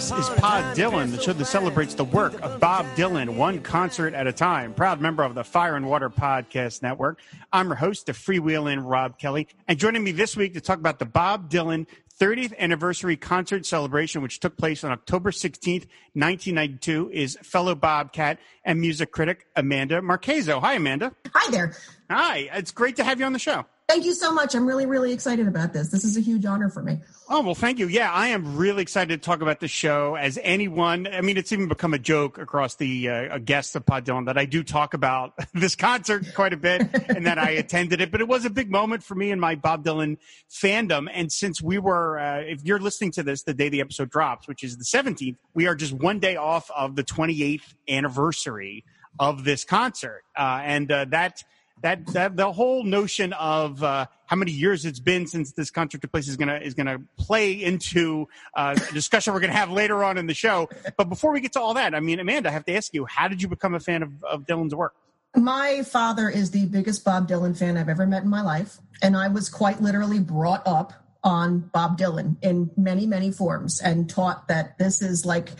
This is Pod Dylan, the show that celebrates the work of Bob Dylan, one concert at a time. Proud member of the Fire and Water Podcast Network. I'm your host, the freewheeling Rob Kelly. And joining me this week to talk about the Bob Dylan 30th anniversary concert celebration, which took place on October 16th, 1992, is fellow Bobcat and music critic Amanda Marcazo. Hi, Amanda. Hi there. Hi. It's great to have you on the show. Thank you so much. I'm really, really excited about this. This is a huge honor for me. Oh, well, thank you. Yeah, I am really excited to talk about the show. As anyone, I mean, it's even become a joke across the uh, guests of Pod Dylan that I do talk about this concert quite a bit and that I attended it. But it was a big moment for me and my Bob Dylan fandom. And since we were, uh, if you're listening to this the day the episode drops, which is the 17th, we are just one day off of the 28th anniversary of this concert. Uh, and uh, that, that that the whole notion of uh, how many years it's been since this concert took place is gonna is gonna play into uh, a discussion we're gonna have later on in the show. But before we get to all that, I mean, Amanda, I have to ask you, how did you become a fan of, of Dylan's work? My father is the biggest Bob Dylan fan I've ever met in my life, and I was quite literally brought up on Bob Dylan in many many forms and taught that this is like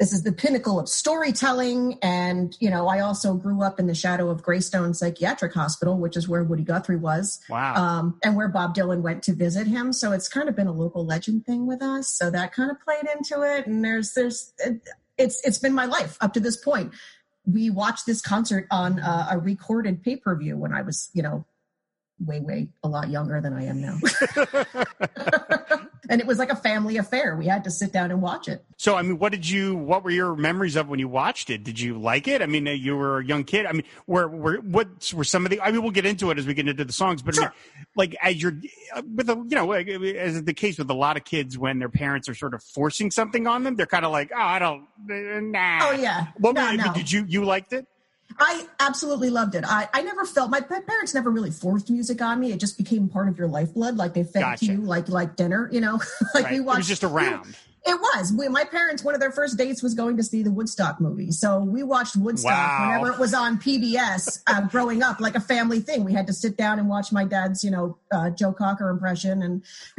this is the pinnacle of storytelling. And, you know, I also grew up in the shadow of Greystone Psychiatric Hospital, which is where Woody Guthrie was. Wow. Um, and where Bob Dylan went to visit him. So it's kind of been a local legend thing with us. So that kind of played into it. And there's, there's, it's, it's been my life up to this point. We watched this concert on uh, a recorded pay per view when I was, you know, way, way a lot younger than I am now. and it was like a family affair. We had to sit down and watch it. So, I mean, what did you? What were your memories of when you watched it? Did you like it? I mean, you were a young kid. I mean, were were what were some of the? I mean, we'll get into it as we get into the songs. But sure. I mean, like as you're with a, you know, as the case with a lot of kids when their parents are sort of forcing something on them, they're kind of like, oh, I don't, nah. Oh yeah. What, no, no. Did you you liked it? I absolutely loved it. I, I never felt my parents never really forced music on me. It just became part of your lifeblood, like they fed Gotcha. you like like dinner. You know, like Right. we watched. It was just around. It was. We, my parents, one of their first dates was going to see the Woodstock movie. So we watched Woodstock Wow. whenever it was on PBS uh, growing up, like a family thing. We had to sit down and watch my dad's, you know, uh, Joe Cocker impression. And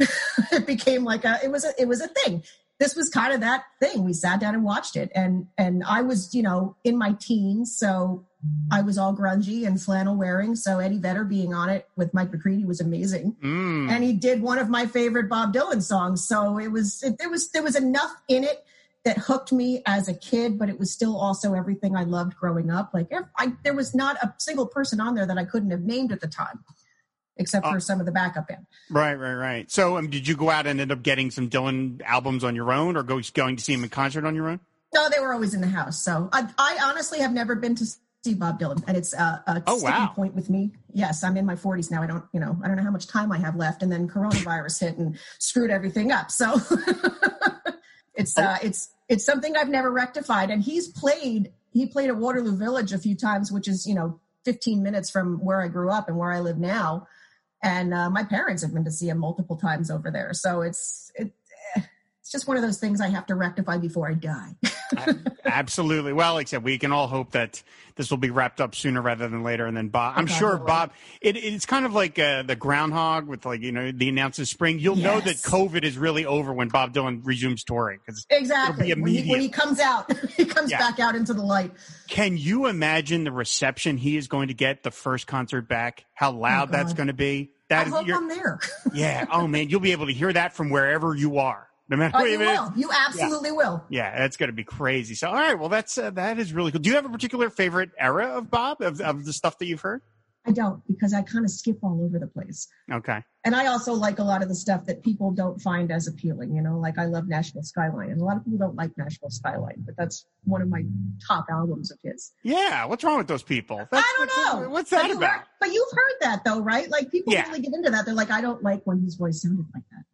it became like a, it was a, it was a thing. This was kind of that thing. We sat down and watched it. And, and I was, you know, in my teens. So I was all grungy and flannel wearing. So Eddie Vedder being on it with Mike McCready was amazing Mm. and he did one of my favorite Bob Dylan songs. So it was it, there was there was enough in it that hooked me as a kid, but it was still also everything I loved growing up. Like I, there was not a single person on there that I couldn't have named at the time, except for Oh. some of the backup band. Right, right, right. So, um, did you go out and end up getting some Dylan albums on your own, or go going to see him in concert on your own? No, they were always in the house. So I, I honestly have never been to see Bob Dylan, and it's a, a Oh, sticking wow. point with me. Yes, I'm in my 40s now. I don't, you know, I don't know how much time I have left, and then coronavirus hit and screwed everything up. So it's uh, it's it's something I've never rectified. And he's played he played at Waterloo Village a few times, which is you know 15 minutes from where I grew up and where I live now. And uh, my parents have been to see him multiple times over there. So it's it, it's just one of those things I have to rectify before I die. Absolutely. Well, like I said, we can all hope that this will be wrapped up sooner rather than later. And then Bob, I'm Okay, sure. Bob, it, it's kind of like uh, the groundhog with like, you know, the announces spring. You'll know that COVID is really over when Bob Dylan resumes touring. Because Exactly. When he, when he comes out, he comes Yeah. back out into the light. can you imagine the reception he is going to get the first concert back? How loud that's Oh, God. going to be? I That hope you're- I'm there. yeah. Oh man, you'll be able to hear that from wherever you are, no matter Oh, where you will. You absolutely will. Yeah, that's going to be crazy. So, all right, well, that's uh, that is really cool. Do you have a particular favorite era of Bob of, of the stuff that you've heard? I don't because I kind of skip all over the place. Okay. And I also like a lot of the stuff that people don't find as appealing. You know, like I love Nashville Skyline, and a lot of people don't like Nashville Skyline, but that's one of my top albums of his. Yeah, what's wrong with those people? That's- I don't what's- know. What's But that you about? heard- but you've heard that though, right? Like people Yeah. really get into that. They're like, I don't like when his voice sounded like that.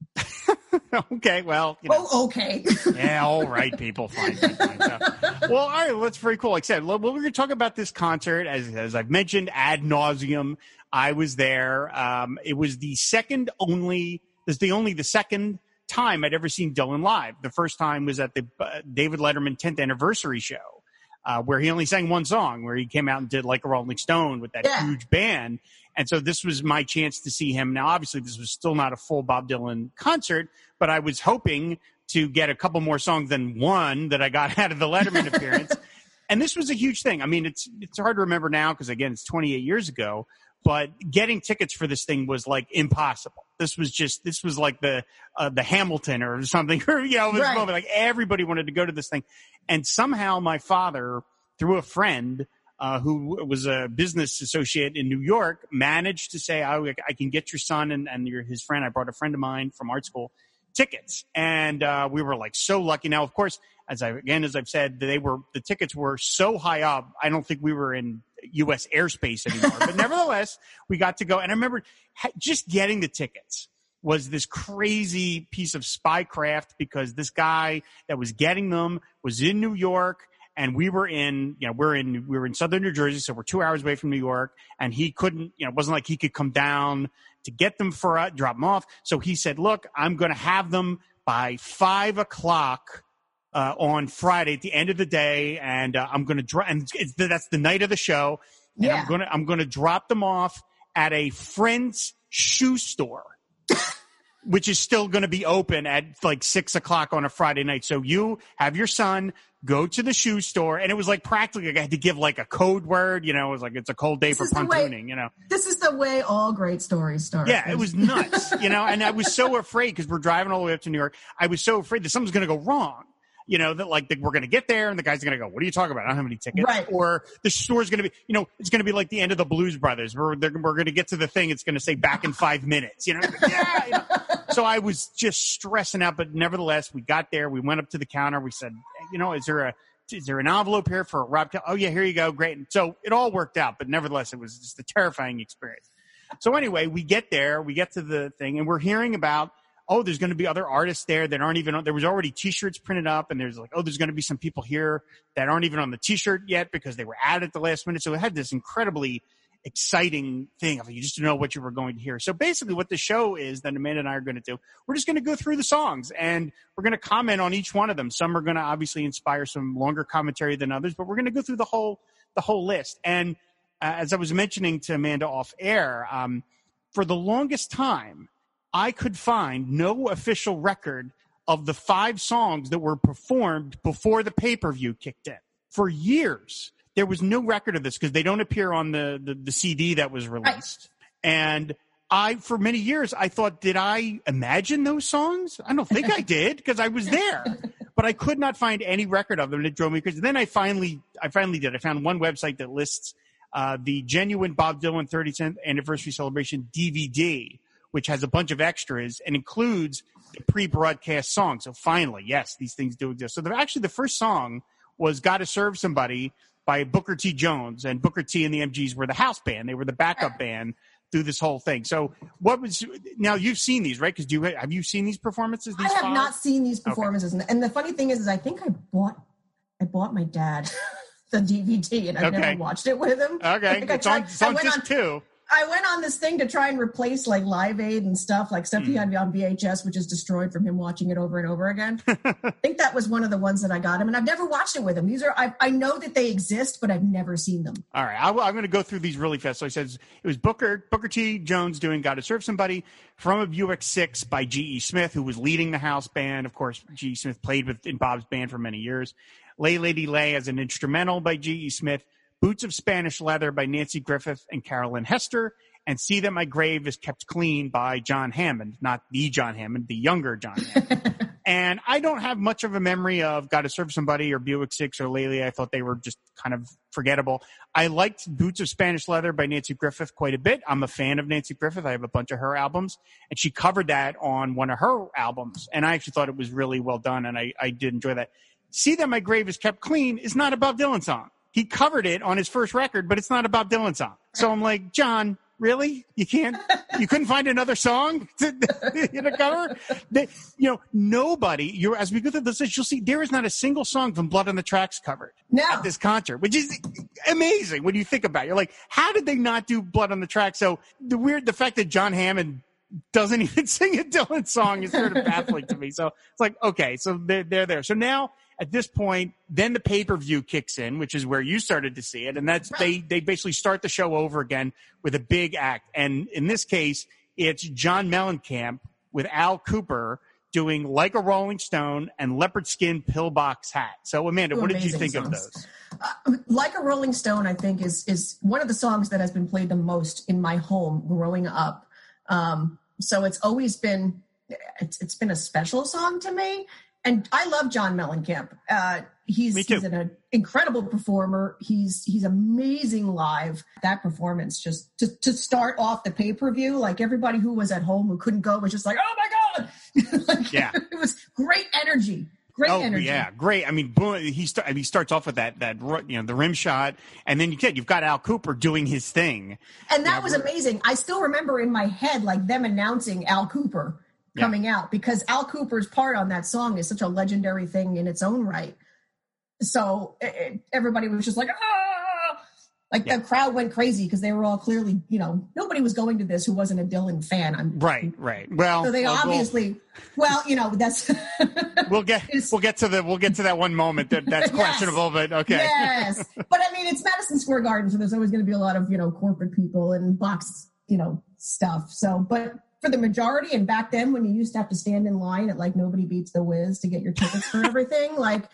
okay, well, you know. Oh, okay. yeah, all right, people, fine. fine, fine. So, well, all right, well, that's very cool. Like I said, well, we're going to talk about this concert as as I've mentioned ad nauseum. I was there. Um, it was the second only. This the only the second time I'd ever seen Dylan live. The first time was at the uh, David Letterman 10th anniversary show, uh, where he only sang one song, where he came out and did like a Rolling Stone with that Yeah. huge band. And so this was my chance to see him. Now, obviously, this was still not a full Bob Dylan concert, but I was hoping to get a couple more songs than one that I got out of the Letterman appearance. And this was a huge thing. I mean, it's it's hard to remember now because again, it's 28 years ago. But getting tickets for this thing was like impossible. This was just this was like the uh, the Hamilton or something. Or, you know, was Right. moment, like everybody wanted to go to this thing, and somehow my father, through a friend, uh, who was a business associate in New York, managed to say, oh, I can get your son and, and his friend. I brought a friend of mine from art school tickets. And uh, we were like so lucky. Now, of course, as I, again, as I've said, they were, the tickets were so high up. I don't think we were in U.S. airspace anymore. but nevertheless, we got to go. And I remember just getting the tickets was this crazy piece of spycraft because this guy that was getting them was in New York and we were in, you know, we're in, we were in southern New Jersey, so we're two hours away from New York, and he couldn't, you know, it wasn't like he could come down to get them for uh, drop them off. So he said, "Look, I'm going to have them by five o'clock." Uh, on Friday at the end of the day, and uh, I'm going to drop. And it's, that's the night of the show. And Yeah. I'm going to I'm going to drop them off at a friend's shoe store which is still going to be open at like six o'clock on a Friday night. So you have your son go to the shoe store, and it was like practically like I had to give like a code word. You know, it was like it's a cold day This for is the way- pontooning. You know, This is the way all great stories start. yeah, it was nuts. You know, and I was so afraid because we're driving all the way up to New York. I was so afraid that something's going to go wrong. You know that like we're going to get there and the guy's going to go, "What are you talking about? I don't have any tickets." Right. Or the store's going to be, you know, it's going to be like the end of the Blues Brothers. We're we're going to get to the thing. It's going to say back in five minutes. You know, yeah. You know? So I was just stressing out, but nevertheless, we got there. We went up to the counter. We said, "You know, is there a is there an envelope here for a Rob? Kel-" Oh yeah, here you go. Great. And so it all worked out, but nevertheless, it was just a terrifying experience. So anyway, we get there, we get to the thing, and we're hearing about oh, there's going to be other artists there that aren't even. There was already T-shirts printed up, and there's like oh, there's going to be some people here that aren't even on the T-shirt yet because they were added at the last minute. So it had this incredibly exciting thing of you just know what you were going to hear. So basically, what the show is that Amanda and I are going to do, we're just going to go through the songs and we're going to comment on each one of them. Some are going to obviously inspire some longer commentary than others, but we're going to go through the whole the whole list. And uh, as I was mentioning to Amanda off air, um, for the longest time, I could find no official record of the five songs that were performed before the pay per view kicked in. For years, there was no record of this because they don't appear on the, the, the CD that was released. And I, for many years, I thought, did I imagine those songs? I don't think I did because I was there, but I could not find any record of them. And it drove me crazy. Then I finally, I finally did. I found one website that lists uh, the genuine Bob Dylan 30th anniversary celebration DVD, which has a bunch of extras and includes the pre-broadcast song. So finally, yes, these things do exist. So the, actually, the first song was "Got to Serve Somebody" by Booker T. Jones, and Booker T. and the MGs were the house band. They were the backup band through this whole thing. So what was now? You've seen these, right? Because do you have you seen these performances? These I have five? not seen these performances, and, and the funny thing is, is I think I bought, I bought my dad the DVD, and I've Okay. never watched it with him. Okay, I it's on, tried- it's I on went on- two. I went on this thing to try and replace like Live Aid and stuff, like stuff Hmm. he had on VHS, which is destroyed from him watching it over and over again. I think that was one of the ones that I got him, and I've never watched it with him. These are I, I know that they exist, but I've never seen them. All right, I, am going to go through these really fast. So I said it was Booker Booker T. Jones doing "Got to Serve Somebody" from a Buick Six by G.E. Smith, who was leading the house band. Of course, G.E. Smith played with in Bob's band for many years. "Lay Lady Lay" as an instrumental by G.E. Smith. "Boots of Spanish Leather" by Nanci Griffith and Carolyn Hester. And "See That My Grave Is Kept Clean" by John Hammond, not the John Hammond, the younger John Hammond. And I don't have much of a memory of Gotta Serve Somebody or Buick Six or Lely. I thought they were just kind of forgettable. I liked Boots of Spanish Leather by Nanci Griffith quite a bit. I'm a fan of Nanci Griffith. I have a bunch of her albums and she covered that on one of her albums. And I actually thought it was really well done and I, I did enjoy that. See That My Grave Is Kept Clean is not a Bob Dylan song. He covered it on his first record, but it's not a Bob Dylan song. So I'm like, John, Really? You can't? You couldn't find another song to, a cover? They, you know, nobody. You're as we go through this list, you'll see there is not a single song from Blood on the Tracks covered No. at this concert, which is amazing when you think about it. You're like, how did they not do Blood on the Tracks? So the weird, the fact that John Hammond doesn't even sing a Dylan song is sort of baffling to me. So it's like, okay, so they're, they're there. So now at this point, then the pay per view kicks in, which is where you started to see it, and that's they they basically start the show over again with a big act, and in this case, it's John Mellencamp with Al Kooper doing like a Rolling Stone and leopard skin pillbox hat. So Amanda, Two what did you think of those? Uh, like a Rolling Stone, I think is is one of the songs that has been played the most in my home growing up. Um, so it's always been it's, it's been a special song to me, and I love John Mellencamp. Uh, he's he's an incredible performer. He's he's amazing live. That performance just to to start off the pay per view, like everybody who was at home who couldn't go was just like, oh my god, Like, Yeah. it was great energy. Great oh energy. yeah, great. I mean, boom, he start, I mean, he starts off with that that you know the rim shot, and then you get you've got Al Kooper doing his thing. And that was amazing. I still remember in my head like them announcing Al Kooper Yeah. coming out because Al Kooper's part on that song is such a legendary thing in its own right. So it, it- everybody was just like, ah! Like Yeah. the crowd went crazy because they were all clearly, you know, nobody was going to this who wasn't a Dylan fan. I'm Right, right. Well, So they we'll- we'll- obviously, well, you know, that's we'll get we'll get to the we'll get to that one moment that that's Yes. questionable, but okay. Yes, but I mean, it's Madison Square Garden, so there's always going to be a lot of you know corporate people and box you know stuff. So, but for the majority, and back then when you used to have to stand in line at like Nobody Beats the Whiz to get your tickets for everything, like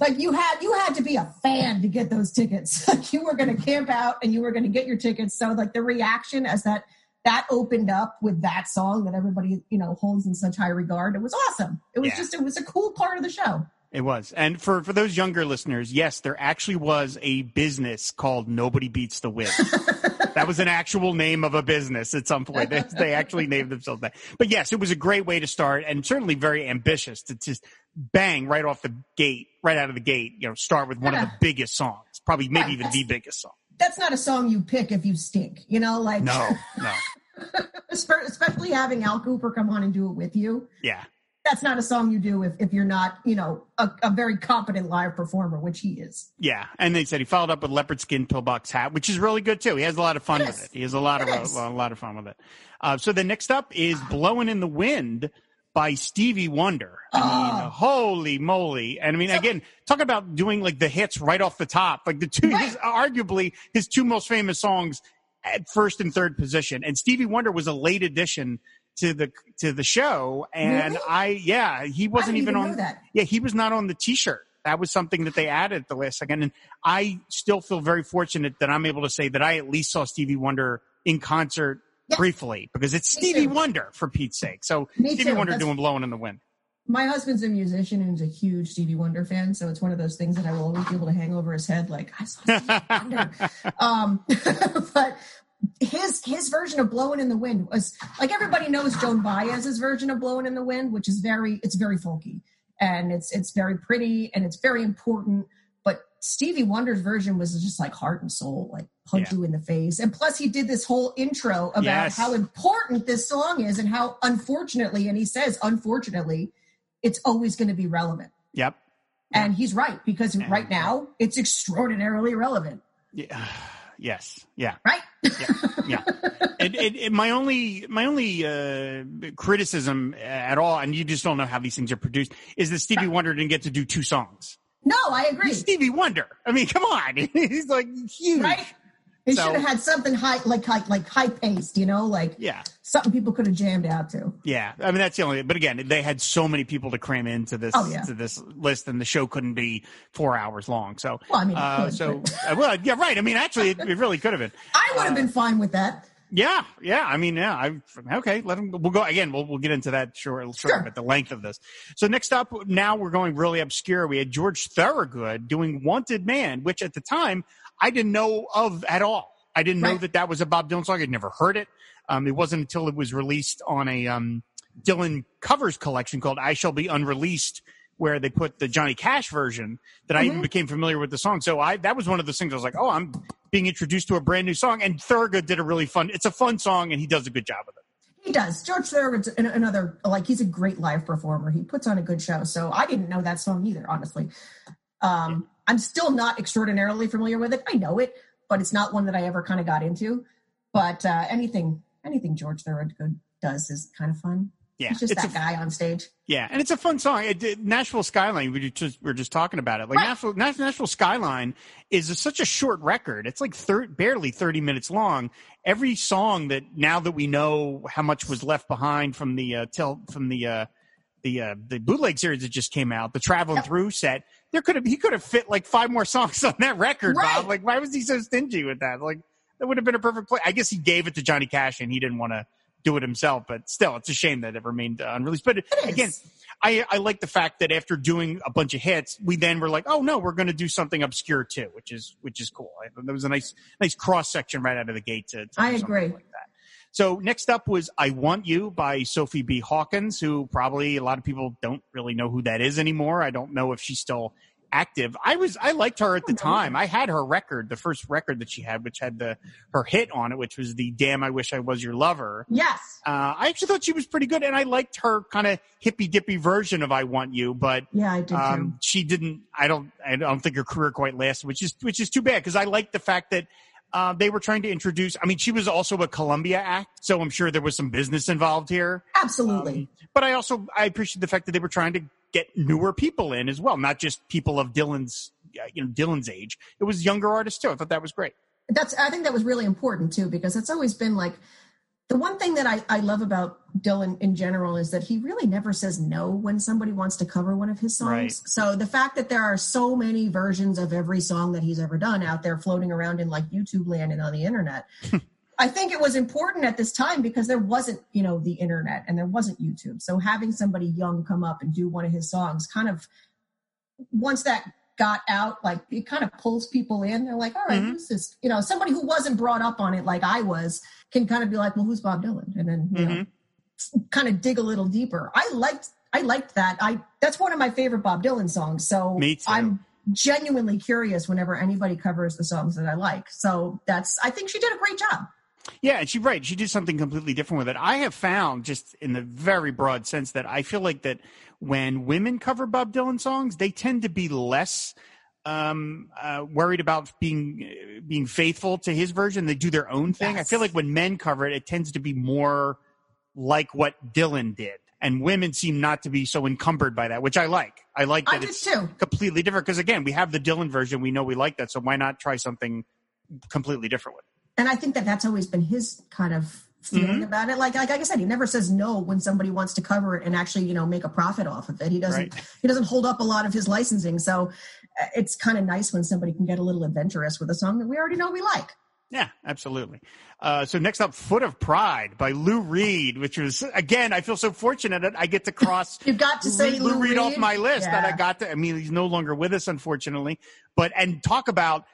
like you had you had to be a fan to get those tickets. Like you were going to camp out and you were going to get your tickets. So like the reaction as that that opened up with that song that everybody you know holds in such high regard, it was awesome. It was Yeah. just it was a cool part of the show. It was. And for for those younger listeners, yes, there actually was a business called Nobody Beats the Whiz. that was an actual name of a business at some point. They, they actually named themselves that. But yes, it was a great way to start and certainly very ambitious to just bang right off the gate, right out of the gate, you know, start with one of the biggest songs. Probably maybe Right, even the biggest song. That's not a song you pick if you stink, you know, like No, no. Especially having Al Kooper come on and do it with you. Yeah. That's not a song you do if, if you're not, you know, a, a very competent live performer, which he is. Yeah, and they said he followed up with leopard skin pillbox hat, which is really good too. He has a lot of fun It with it. He has a lot of a, a lot of fun with it. Uh, so the next up is "Blowing in the Wind" by Stevie Wonder. I mean, Oh. holy moly! And I mean, So- again, talk about doing like the hits right off the top, like the two, Right. his, arguably his two most famous songs at first and third position. And Stevie Wonder was a late addition to the to the show, and Really? I yeah, he wasn't even, even on that. yeah, he was not on the T-shirt. That was something that they added at the last second, and I still feel very fortunate that I'm able to say that I at least saw Stevie Wonder in concert Yeah. briefly because it's Me Stevie too. Wonder for Pete's sake. So Me Stevie too. Wonder That's- doing "Blowing in the Wind." My husband's a musician and he's a huge Stevie Wonder fan, so it's one of those things that I will always be able to hang over his head, like I saw Stevie Wonder. Um, but his his version of "Blowing in the Wind" was like everybody knows Joan Baez's version of "Blowing in the Wind," which is very it's very folky and it's it's very pretty and it's very important. But Stevie Wonder's version was just like heart and soul, like punch Yeah. you in the face. And plus, he did this whole intro about Yes. how important this song is and how unfortunately, and he says unfortunately, it's always going to be relevant. Yep. And he's right because And- right now it's extraordinarily relevant, Yeah. Yes. Yeah. right? yeah. It, it, it, my only my only uh, criticism at all, and you just don't know how these things are produced, is that Stevie Wonder didn't get to do two songs. no, I agree. He's Stevie Wonder. I mean, come on, he's like huge. Right? They So- should have had something high, like high, like high paced, you know, like Yeah. Something people could have jammed out to. Yeah, I mean that's the only. But again, they had so many people to cram into this Oh, yeah. to this list, and the show couldn't be four hours long. So, Well, I mean, uh, so uh, well, yeah, right. I mean, actually, it, it really could have been. I would have Uh, been fine with that. Yeah, yeah. I mean, yeah. I okay. Let them. We'll go again. We'll we'll get into that short, short Sure. but the length of this. So next up, now we're going really obscure. We had George Thorogood doing "Wanted Man," which at the time I didn't know of at all. I didn't know that that was a Bob Dylan song. I'd never heard it. Um, it wasn't until it was released on a um, Dylan covers collection called "I Shall Be Unreleased." Where they put the Johnny Cash version that I Mm-hmm. even became familiar with the song. So I that was one of those things I was like, oh, I'm being introduced to a brand new song. And Thorogood did a really fun. It's a fun song, and he does a good job with it. He does. George Thorogood's another like he's a great live performer. He puts on a good show. So I didn't know that song either, honestly. Um, I'm still not extraordinarily familiar with it. I know it, but it's not one that I ever kind of got into. But uh, anything anything George Thorogood does is kind of fun. Yeah, He's just it's that a- guy on stage. Yeah, and it's a fun song. It, it- Nashville Skyline. We just we were just talking about it. Like Right. Nashville, Nashville Skyline is a, such a short record. It's like thir- barely thirty minutes long. Every song that now that we know how much was left behind from the uh, till from the uh, the uh, the bootleg series that just came out, the traveling Yep. through set. There could have he could have fit like five more songs on that record, Bob. Like why was he so stingy with that? Like that would have been a perfect play. I guess he gave it to Johnny Cash and he didn't want to do it himself, but still, it's a shame that it remained uh, unreleased. But again, I, I like the fact that after doing a bunch of hits, we then were like, oh no, we're going to do something obscure too, which is which is cool. I, that was a nice nice cross section right out of the gate. To, to I agree. Like that. So next up was "I Want You" by Sophie B. Hawkins, who probably a lot of people don't really know who that is anymore. I don't know if she's still active. I was I liked her at the time. I had her record, the first record that she had, which had the her hit on it, which was the "Damn I Wish I Was Your Lover." Yes. Uh, I actually thought she was pretty good, and I liked her kind of hippy dippy version of "I Want You," but Yeah, I did too. um, she didn't. I don't. I don't think her career quite lasted, which is which is too bad because I like the fact that. Uh, they were trying to introduce. I mean, she was also a Columbia act, so I'm sure there was some business involved here. Absolutely. Um, but I also I appreciate the fact that they were trying to get newer people in as well, not just people of Dylan's, uh, you know, Dylan's age. It was younger artists too. I thought that was great. that's i think that was really important too because it's always been like the one thing that I, I love about dylan in general is that he really never says no when somebody wants to cover one of his songs Right. so the fact that there are so many versions of every song that he's ever done out there floating around in like youtube land and on the internet i think it was important at this time because there wasn't you know the internet and there wasn't youtube so having somebody young come up and do one of his songs kind of once that got out, like it kind of pulls people in. They're like, all right, Mhm. who's this? You know, somebody who wasn't brought up on it like I was can kind of be like, well, who's Bob Dylan? And then you know, kind of dig a little deeper. I liked I liked that. I that's one of my favorite Bob Dylan songs. So. I'm genuinely curious whenever anybody covers the songs that I like. So that's I think she did a great job. Yeah, and she's right. She did something completely different with it. I have found, just in the very broad sense, that I feel like that when women cover Bob Dylan songs, they tend to be less um, uh, worried about being being faithful to his version. They do their own thing. I feel like when men cover it, it tends to be more like what Dylan did, and women seem not to be so encumbered by that, which I like. I like that I it's too. completely different because again, we have the Dylan version. We know we like that, so why not try something completely different with it? And I think that that's always been his kind of feeling Mhm. about it. Like, like I said, he never says no when somebody wants to cover it and actually, you know, make a profit off of it. He doesn't. Right. He doesn't hold up a lot of his licensing. So uh, it's kind of nice when somebody can get a little adventurous with a song that we already know we like. Yeah, absolutely. Uh, so next up, "Foot of Pride" by Lou Reed, which was again, I feel so fortunate that I get to cross You've got to say Reed- Lou, Reed off my list. That I got to. I mean, he's no longer with us, unfortunately. But and talk about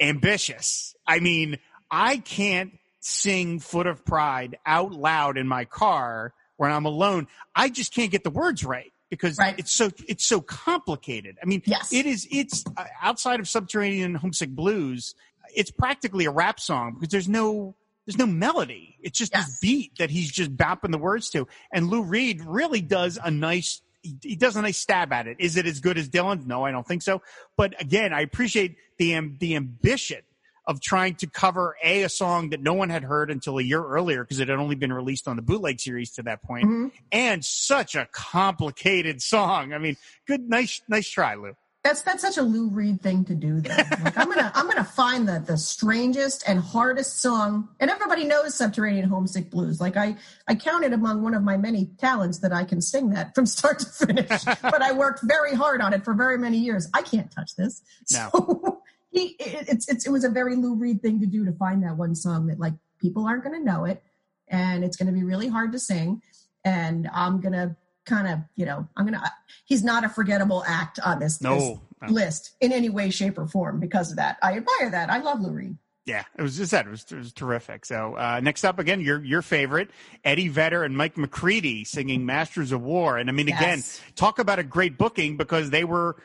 ambitious. I mean, I can't sing "Foot of Pride" out loud in my car when I'm alone. I just can't get the words right because Right. it's so it's so complicated. I mean, Yes. it is. It's uh, outside of Subterranean Homesick Blues. It's practically a rap song because there's no there's no melody. It's just Yes. this beat that he's just bopping the words to. And Lou Reed really does a nice. He he does a nice stab at it. Is it as good as Dylan's? No, I don't think so. But again, I appreciate the the ambition of trying to cover a a song that no one had heard until a year earlier because it had only been released on the bootleg series to that point, Mhm. and such a complicated song. I mean, good, nice, nice try, Lou. That's that's such a Lou Reed thing to do. Though. Like I'm gonna I'm gonna find the the strangest and hardest song, and everybody knows Subterranean Homesick Blues. Like I I counted among one of my many talents that I can sing that from start to finish. but I worked very hard on it for very many years. I can't touch this. No. So he it, it's it's it was a very Lou Reed thing to do to find that one song that like people aren't gonna know it, and it's gonna be really hard to sing, and I'm gonna kind of you know I'm gonna he's not a forgettable act on this, this No, no. list in any way, shape, or form because of that. I admire that. I love Lou Reed. Yeah, it was just that. It was, it was terrific. So uh, next up, again, your your favorite, Eddie Vedder and Mike McCready singing "Masters of War." And I mean, again, talk about a great booking because they were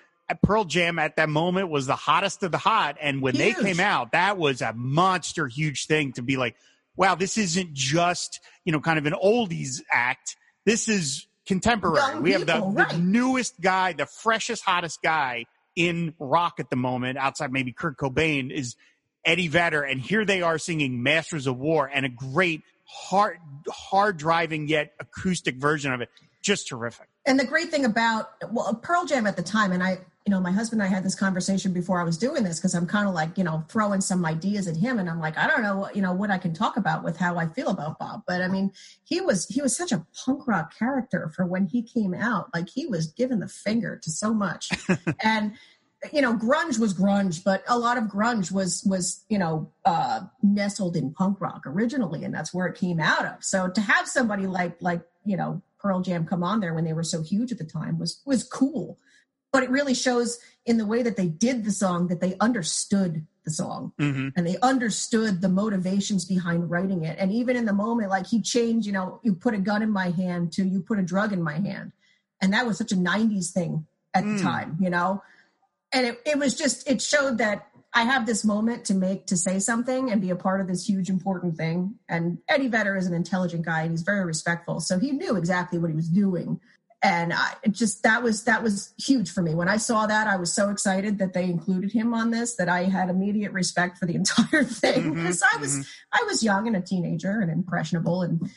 Pearl Jam at that moment was the hottest of the hot. And when Huge. they came out, that was a monster huge thing to be like, wow, this isn't just, you know, kind of an oldies act. This is contemporary. Young we have the, people, the right. newest guy, the freshest, hottest guy in rock at the moment, outside maybe Kurt Cobain, is Eddie Vedder. And here they are singing Masters of War and a great, hard, hard driving yet acoustic version of it. Just terrific. and the great thing about well pearl jam at the time and i you know my husband and i had this conversation before i was doing this because i'm kind of like you know throwing some ideas at him and i'm like i don't know you know what i can talk about with how i feel about bob. But i mean he was he was such a punk rock character for when he came out. Like he was giving the finger to so much. And you know grunge was grunge but a lot of grunge was was you know uh nestled in punk rock originally and that's where it came out of. So to have somebody like like you know pearl jam come on there when they were so huge at the time was was cool but it really shows in the way that they did the song that they understood the song. Hmm and they understood the motivations behind writing it. And even in the moment like he changed you know you put a gun in my hand to you put a drug in my hand. And that was such a 90s thing at Mm. the time you know? And it, it was just it showed that i have this moment to make to say something and be a part of this huge important thing. And eddie vedder is an intelligent guy and he's very respectful. So he knew exactly what he was doing and I just that was that was huge for me. When I saw that I was so excited that they included him on this that I had immediate respect for the entire thing. Because I was mhm. I was young and a teenager and impressionable and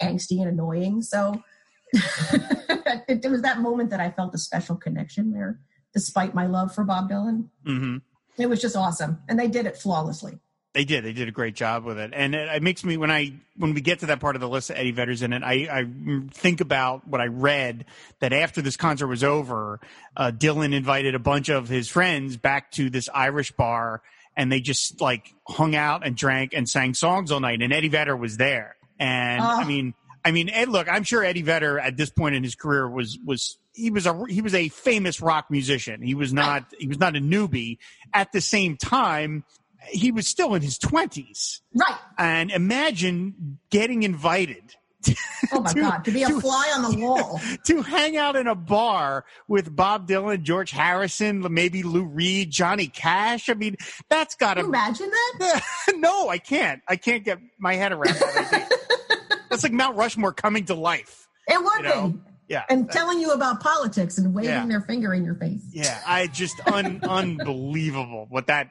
angsty and annoying. So it, it was that moment that I felt a special connection there despite my love for Bob Dylan. Hmm it was just awesome. And they did it flawlessly They did. They did a great job with it, and it, it makes me when I when we get to that part of the list that Eddie Vedder's in it, I, I think about what I read that after this concert was over, uh, Dylan invited a bunch of his friends back to this Irish bar, and they just like hung out and drank and sang songs all night, and Eddie Vedder was there, and I Oh. mean. I mean, Ed, look, I'm sure Eddie Vedder at this point in his career was was he was a he was a famous rock musician. He was not he was not a newbie. At the same time, he was still in his 20s. right And imagine getting invited oh my To- god to be a to- fly on the wall to hang out in a bar with Bob Dylan, George Harrison, maybe Lou Reed, Johnny Cash. I mean, that's got Can you to. imagine that no, I can't. I can't get my head around that. that's like Mount Rushmore coming to life. it would You know, be Yeah. and telling you about politics and waving Yeah. their finger in your face yeah. I just un, unbelievable what that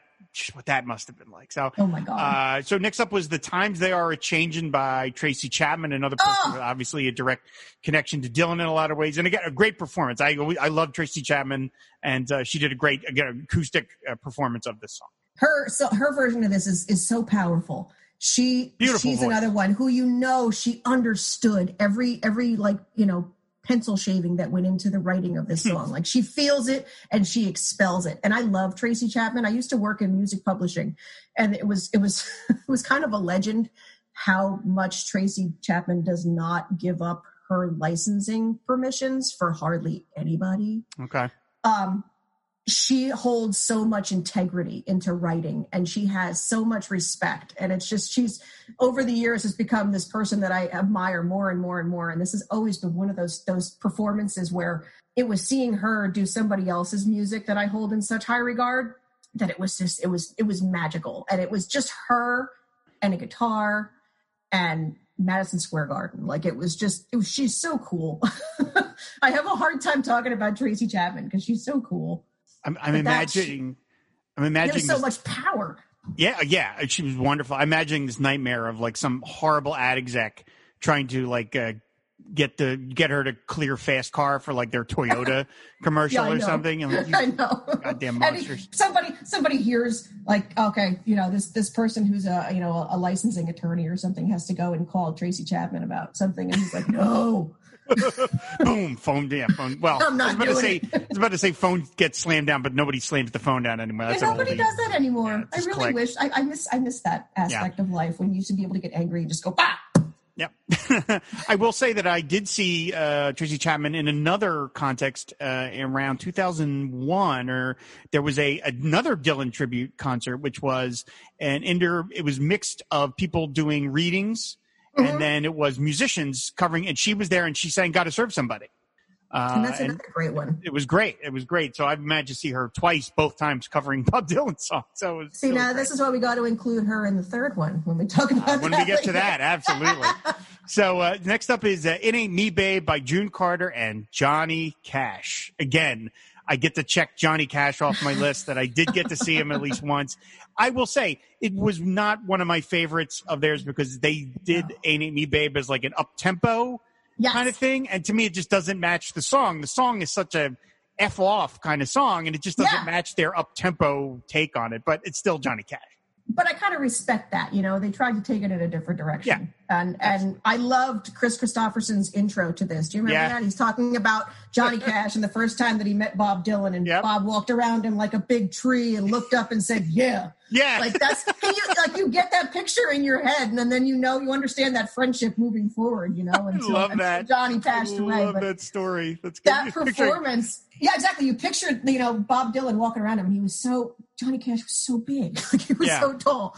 what that must have been like. So oh my god Uh, so next up was the times they are a changing by Tracy Chapman, another person Oh! obviously a direct connection to Dylan in a lot of ways, and again a great performance. I I love Tracy Chapman, and uh, she did a great again acoustic uh, performance of this song. her so her version of this is is so powerful she Beautiful she's voice. another one who you know she understood every every like you know pencil shaving that went into the writing of this song. Like she feels it and she expels it. And i love tracy chapman. I used to work in music publishing and it was it was it was kind of a legend how much tracy chapman does not give up her licensing permissions for hardly anybody. Okay, um she holds so much integrity into writing and she has so much respect and it's just she's over the years has become this person that i admire more and more and more and this has always been one of those those performances where it was seeing her do somebody else's music that i hold in such high regard that it was just it was it was magical and it was just her and a guitar and Madison Square Garden. Like it was just, it was, she's so cool. I have a hard time talking about Tracy Chapman because she's so cool. I'm, I'm imagining. I'm imagining. so this- much power. yeah, yeah, she was wonderful. I'm imagining this nightmare of like some horrible ad exec trying to like uh, get the get her to clear fast car for like their Toyota commercial Yeah, or know. something. And like, I know. Goddamn monsters. somebody, somebody hears like, okay, you know, this this person who's a you know a licensing attorney or something has to go and call Tracy Chapman about something, and he's like, no, boom, phone down. Phone. Well, I'm not I was about to say, doing I was about to say, phone gets slammed down, but nobody slams the phone down anymore. That's and nobody does that anymore. Yeah, I really wish I, I miss I miss that aspect of life when you used to be able to get angry and just go bah. Yep. I will say that I did see uh, Tracy Chapman in another context uh, around 2001, or there was a another Dylan tribute concert, which was an inter. It was mixed of people doing readings, Mhm. and then it was musicians covering. And she was there, and she sang "Got to Serve Somebody." Uh, and that's and another great one. it was great. It was great. So I've managed to see her twice, both times covering Bob Dylan songs. So it was See, now great. this is why we got to include her in the third one when we talk about Uh, when we get to that, absolutely. so uh, next up is uh, "It Ain't Me, Babe" by June Carter and Johnny Cash. Again, I get to check Johnny Cash off my list that I did get to see him at least once. I will say it was not one of my favorites of theirs because they did "Ain't Me, Babe" as like an up tempo Yes. kind of thing, and to me, it just doesn't match the song. The song is such a f off kind of song, and it just doesn't Yeah. match their up tempo take on it. But it's still Johnny Cash. but I kind of respect that. You know, they tried to take it in a different direction. And and I loved Kris Kristofferson's intro to this. Do you remember Yeah. that? He's talking about Johnny Cash and the first time that he met Bob Dylan, and Yep. Bob walked around him like a big tree and looked up and said, "Yeah." Yeah, Like that's you like you get that picture in your head, and then, then you know you understand that friendship moving forward. You know, until, love that. Johnny passed away. I love But that story. That's good. that performance yeah exactly you pictured you know bob dylan walking around him and he was so johnny cash was so big like he was Yeah. so tall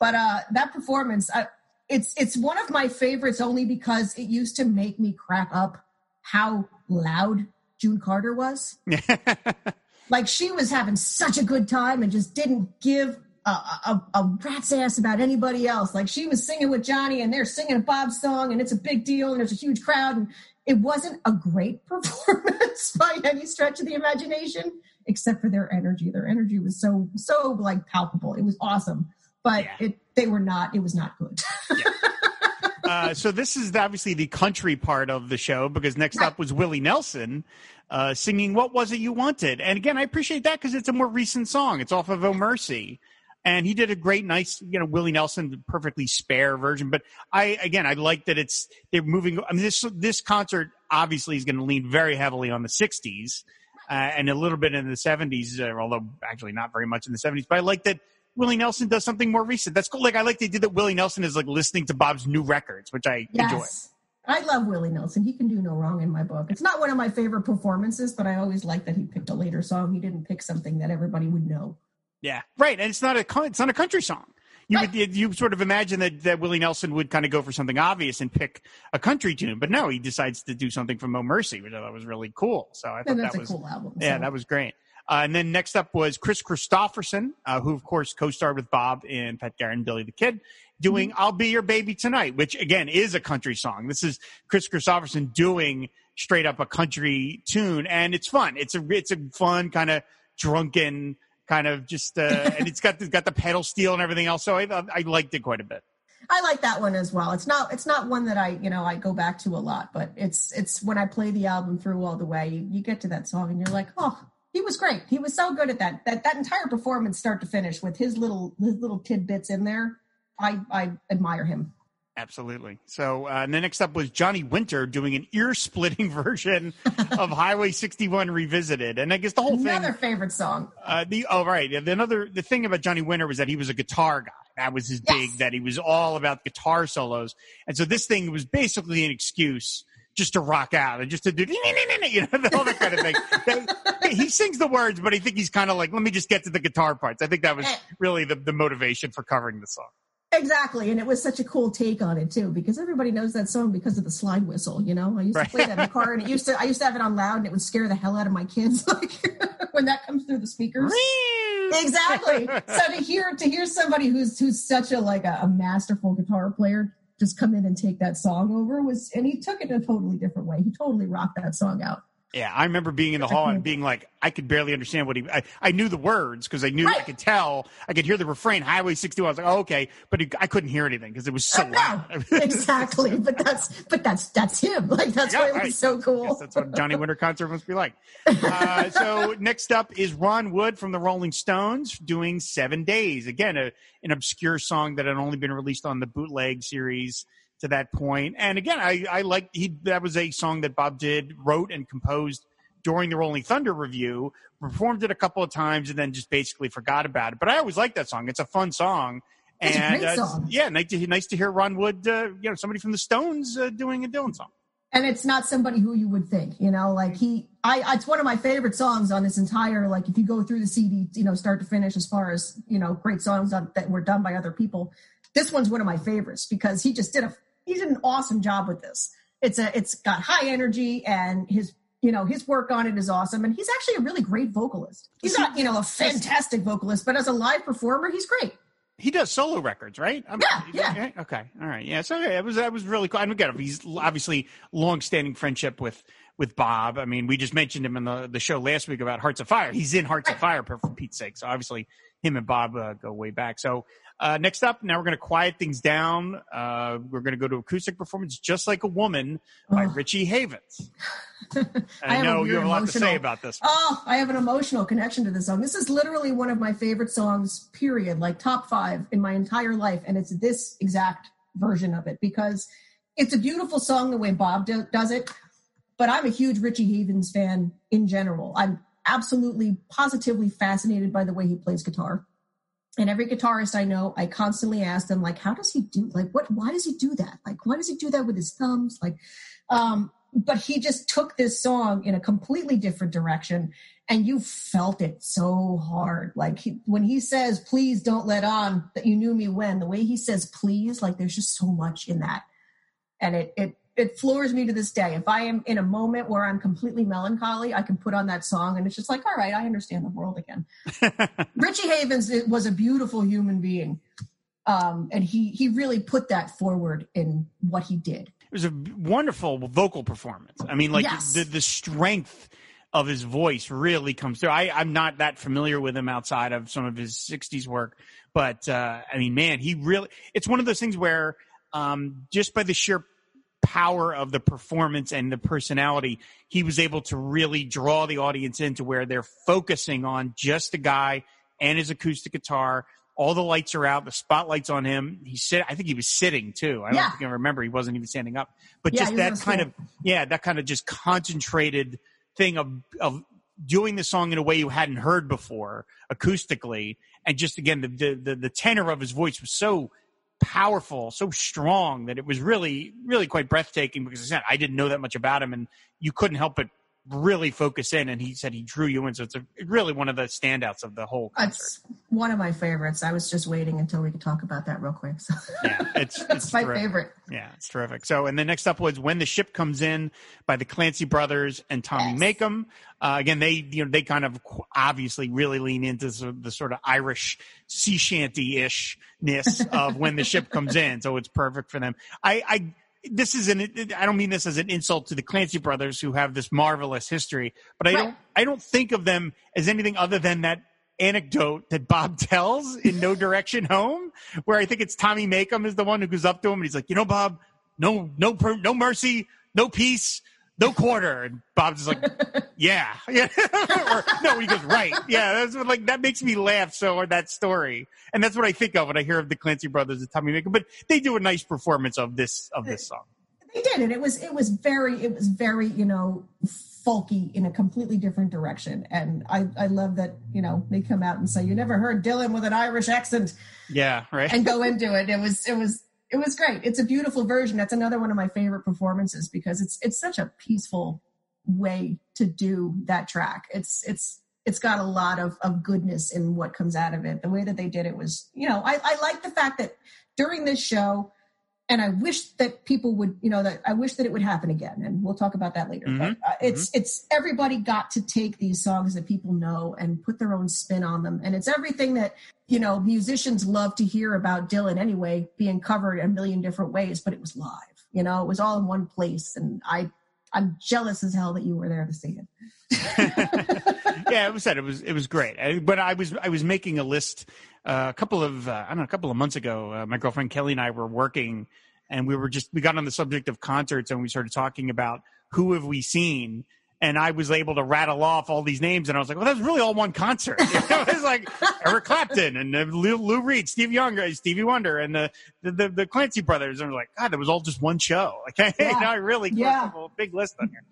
but uh that performance I, it's it's one of my favorites only because it used to make me crack up how loud june carter was like she was having such a good time and just didn't give a, a, a rat's ass about anybody else. Like she was singing with Johnny and they're singing a Bob song and it's a big deal and there's a huge crowd and it wasn't a great performance by any stretch of the imagination, except for their energy. Their energy was so so like palpable. It was awesome, but Yeah. it they were not. It was not good. uh, so this is obviously the country part of the show because next up was Willie Nelson uh, singing "What Was It You Wanted," and again, I appreciate that because it's a more recent song. It's off of "Oh Mercy." And he did a great, nice, you know, Willie Nelson, perfectly spare version. But I, again, I like that it's they're moving. I mean, this this concert obviously is going to lean very heavily on the '60s uh, and a little bit in the '70s, uh, although actually not very much in the '70s. But I like that Willie Nelson does something more recent. That's cool. Like I like they did that. Willie Nelson is like listening to Bob's new records, which I enjoy. Yes. I love Willie Nelson. He can do no wrong in my book. It's not one of my favorite performances, but I always like that he picked a later song. He didn't pick something that everybody would know. Yeah, right. And it's not a it's not a country song. You Right. would you sort of imagine that that Willie Nelson would kind of go for something obvious and pick a country tune, but no, he decides to do something from Oh Mercy, which I thought was really cool. So I thought that's that a was cool album. yeah, that was great. Uh, and then next up was Kris Kristofferson, uh, who of course co-starred with Bob in Pat Garrett and Billy the Kid, doing Mm-hmm. "I'll Be Your Baby Tonight," which again is a country song. This is Kris Kristofferson doing straight up a country tune, and it's fun. It's a it's a fun kind of drunken kind of just, uh, and it's got the, got the pedal steel and everything else. So I I liked it quite a bit. I like that one as well. It's not it's not one that I you know I go back to a lot, but it's it's when I play the album through all the way, you, you get to that song and you're like, oh, he was great. He was so good at that. That that entire performance, start to finish, with his little his little tidbits in there. I I admire him. Absolutely. So, uh, and then next up was Johnny Winter doing an ear splitting version of Highway 61 Revisited. And I guess the whole Another thing, Another favorite song. uh, the, oh, right. The another, the thing about Johnny Winter was that he was a guitar guy. That was his Yes. big, that he was all about guitar solos. And so this thing was basically an excuse just to rock out and just to do, you know, all that kind of thing. They- he sings the words, but I think he's kind of like, let me just get to the guitar parts. I think that was Eh. really the, the motivation for covering the song. Exactly, and it was such a cool take on it too, because everybody knows that song because of the slide whistle. You know, I used Right. to play that in the car, and it used to I used to have it on loud, and it would scare the hell out of my kids, like when that comes through the speakers. exactly. So to hear to hear somebody who's who's such a like a, a masterful guitar player just come in and take that song over was, and he took it in a totally different way. He totally rocked that song out. Yeah, I remember being in the hall and being like, I could barely understand what he. I, I knew the words because I knew I could tell. I could hear the refrain, Highway 61. I was like, oh, okay, but it, I couldn't hear anything because it was so loud. exactly. But that's but that's that's him. Like that's Yeah, why it right. was so Yes, cool. that's what Johnny Winter concert must be like. Uh, so next up is Ron Wood from the Rolling Stones doing Seven Days. Again, a, an obscure song that had only been released on the bootleg series to that point. And again, I, I like he that was a song that Bob did, wrote and composed during the Rolling Thunder Revue, performed it a couple of times and then just basically forgot about it. But I always like that song. It's a fun song. It's and uh, song. yeah, nice to, nice to hear Ron Wood, uh, you know, somebody from the Stones uh, doing a Dylan song. and it's not somebody who you would think you know like he i it's one of my favorite songs on this entire like if you go through the cd you know start to finish as far as you know great songs on, that were done by other people this one's one of my favorites because he just did a he did an awesome job with this it's a it's got high energy and his you know his work on it is awesome and he's actually a really great vocalist he's not you know a fantastic vocalist but as a live performer he's great he does solo records, right? I'm, yeah, yeah. Okay, all right, yeah. So yeah, it was that was really cool. I get it. He's obviously long-standing friendship with with Bob. I mean, we just mentioned him in the the show last week about Hearts of Fire. He's in Hearts of Fire for, for Pete's sake. So obviously, him and Bob uh, go way back. So uh, next up, now we're going to quiet things down. Uh, we're going to go to acoustic performance, just like a woman by oh. Richie Havens. I, I know you have a lot to say about this. One. Oh, I have an emotional connection to this song. This is literally one of my favorite songs, period, like top five in my entire life. And it's this exact version of it because it's a beautiful song the way Bob do- does it. But I'm a huge Richie Havens fan in general. I'm absolutely, positively fascinated by the way he plays guitar. And every guitarist I know, I constantly ask them, like, how does he do, like, what, why does he do that? Like, why does he do that with his thumbs? Like, um, but he just took this song in a completely different direction and you felt it so hard like he, when he says please don't let on that you knew me when the way he says please like there's just so much in that and it it it floors me to this day if i am in a moment where i'm completely melancholy i can put on that song and it's just like all right i understand the world again richie havens was a beautiful human being um, and he he really put that forward in what he did it was a wonderful vocal performance. I mean, like yes. the the strength of his voice really comes through. I, I'm not that familiar with him outside of some of his '60s work, but uh, I mean, man, he really. It's one of those things where um, just by the sheer power of the performance and the personality, he was able to really draw the audience into where they're focusing on just the guy and his acoustic guitar all the lights are out. The spotlight's on him. He sit. I think he was sitting too. I don't yeah. think I remember. He wasn't even standing up. But yeah, just that kind of yeah, that kind of just concentrated thing of of doing the song in a way you hadn't heard before acoustically, and just again the the, the tenor of his voice was so powerful, so strong that it was really really quite breathtaking. Because I said I didn't know that much about him, and you couldn't help but really focus in and he said he drew you in so it's a, really one of the standouts of the whole concert. It's one of my favorites. I was just waiting until we could talk about that real quick. So. Yeah, it's it's my terrific. favorite. Yeah, it's terrific. So and the next up was When the Ship Comes In by the Clancy Brothers and Tommy yes. Makem. Uh, again, they you know they kind of obviously really lean into the, the sort of Irish sea shanty ishness of When the Ship Comes In, so it's perfect for them. I I this is an I don't mean this as an insult to the Clancy brothers who have this marvelous history, but I right. don't I don't think of them as anything other than that anecdote that Bob tells in No Direction Home, where I think it's Tommy Makem is the one who goes up to him and he's like, you know, Bob, no no no mercy, no peace, no quarter. And Bob's just like, yeah, yeah. or, no, he goes, right. Yeah. That's what, like, that makes me laugh. So, or that story. And that's what I think of when I hear of the Clancy brothers and Tommy Makem, but they do a nice performance of this, of this song. They did. And it was, it was very, it was very, you know, folky in a completely different direction. And I, I love that, you know, they come out and say, you never heard Dylan with an Irish accent. Yeah. Right. And go into it. It was, it was, it was great. It's a beautiful version. That's another one of my favorite performances because it's it's such a peaceful way to do that track. It's it's it's got a lot of, of goodness in what comes out of it. The way that they did it was, you know, I, I like the fact that during this show, and I wish that people would, you know, that I wish that it would happen again. And we'll talk about that later. Mm-hmm. But uh, it's mm-hmm. it's everybody got to take these songs that people know and put their own spin on them. And it's everything that you know musicians love to hear about Dylan anyway, being covered a million different ways. But it was live. You know, it was all in one place, and I I'm jealous as hell that you were there to see it. yeah, it was said it was it was great. I, but I was I was making a list uh, a couple of uh, I don't know a couple of months ago. Uh, my girlfriend Kelly and I were working, and we were just we got on the subject of concerts, and we started talking about who have we seen. And I was able to rattle off all these names, and I was like, "Well, that's really all one concert." It was like Eric Clapton and uh, Lou, Lou Reed, Steve Young, uh, Stevie Wonder, and the, the the, Clancy brothers. And I was like, "God, that was all just one show." Like, yeah. know, I really yeah. a big list on here.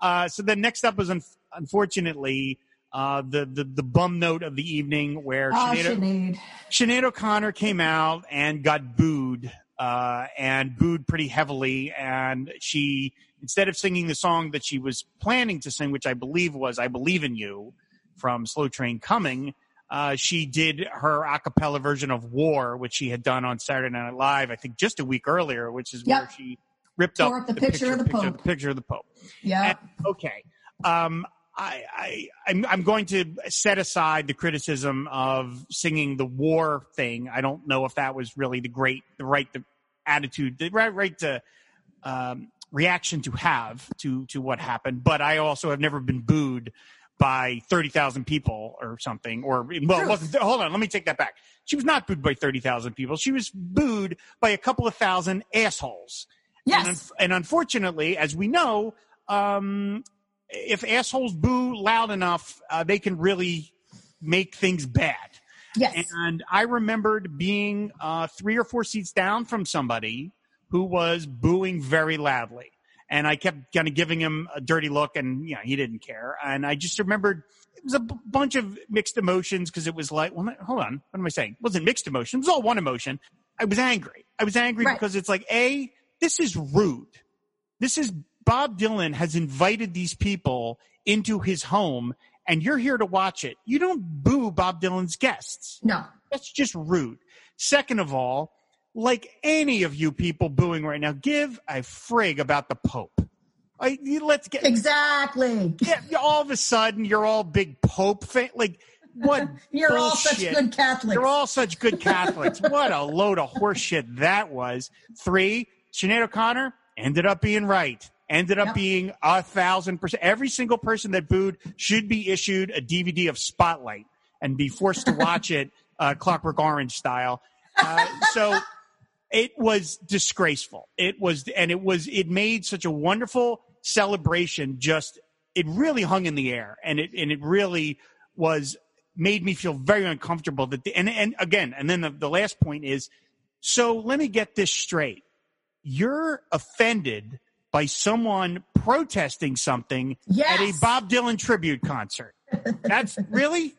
Uh, so then next up was un- unfortunately uh, the, the the bum note of the evening where oh, Sinead, Sinead. Sinead O'Connor came out and got booed uh, and booed pretty heavily. And she, instead of singing the song that she was planning to sing, which I believe was "I Believe in You" from Slow Train Coming, uh, she did her a cappella version of "War," which she had done on Saturday Night Live, I think, just a week earlier, which is yep. where she ripped up, the, the, picture, picture, of the picture, Pope. Picture of the Pope. Yeah. okay. um, I, I I'm, I'm going to set aside the criticism of singing the war thing. I don't know if that was really the great, the right, the attitude, the right, right to, um, reaction to have to to what happened. But I also have never been booed by thirty thousand people or something. Or well, it wasn't, hold on, let me take that back. She was not booed by thirty thousand people. She was booed by a couple of thousand assholes. Yes. And, un- and unfortunately, as we know, um, if assholes boo loud enough, uh, they can really make things bad. Yes. And I remembered being uh, three or four seats down from somebody who was booing very loudly. And I kept kind of giving him a dirty look, and you know he didn't care. And I just remembered it was a b- bunch of mixed emotions because it was like, well, hold on, what am I saying? It wasn't mixed emotion; it was all one emotion. I was angry. I was angry Right. because it's like, a, this is rude. This is Bob Dylan has invited these people into his home, and you're here to watch it. You don't boo Bob Dylan's guests. no. That's just rude. Second of all, like any of you people booing right now, give a frig about the Pope. I, let's get Exactly. yeah, all of a sudden you're all big Pope fan. Like what? You're all such good Catholics. You're all such good Catholics. what a load of horseshit that was. Three, Sinead O'Connor ended up being right. Ended up Yep. being a thousand percent. Every single person that booed should be issued a DVD of Spotlight and be forced to watch it, uh, Clockwork Orange style. Uh, so it was disgraceful. It was, and it was, it made such a wonderful celebration. Just, it really hung in the air and it, and it really was made me feel very uncomfortable that the, and, and again, and then the, the last point is, so let me get this straight. You're offended by someone protesting something at a Bob Dylan tribute concert. That's really,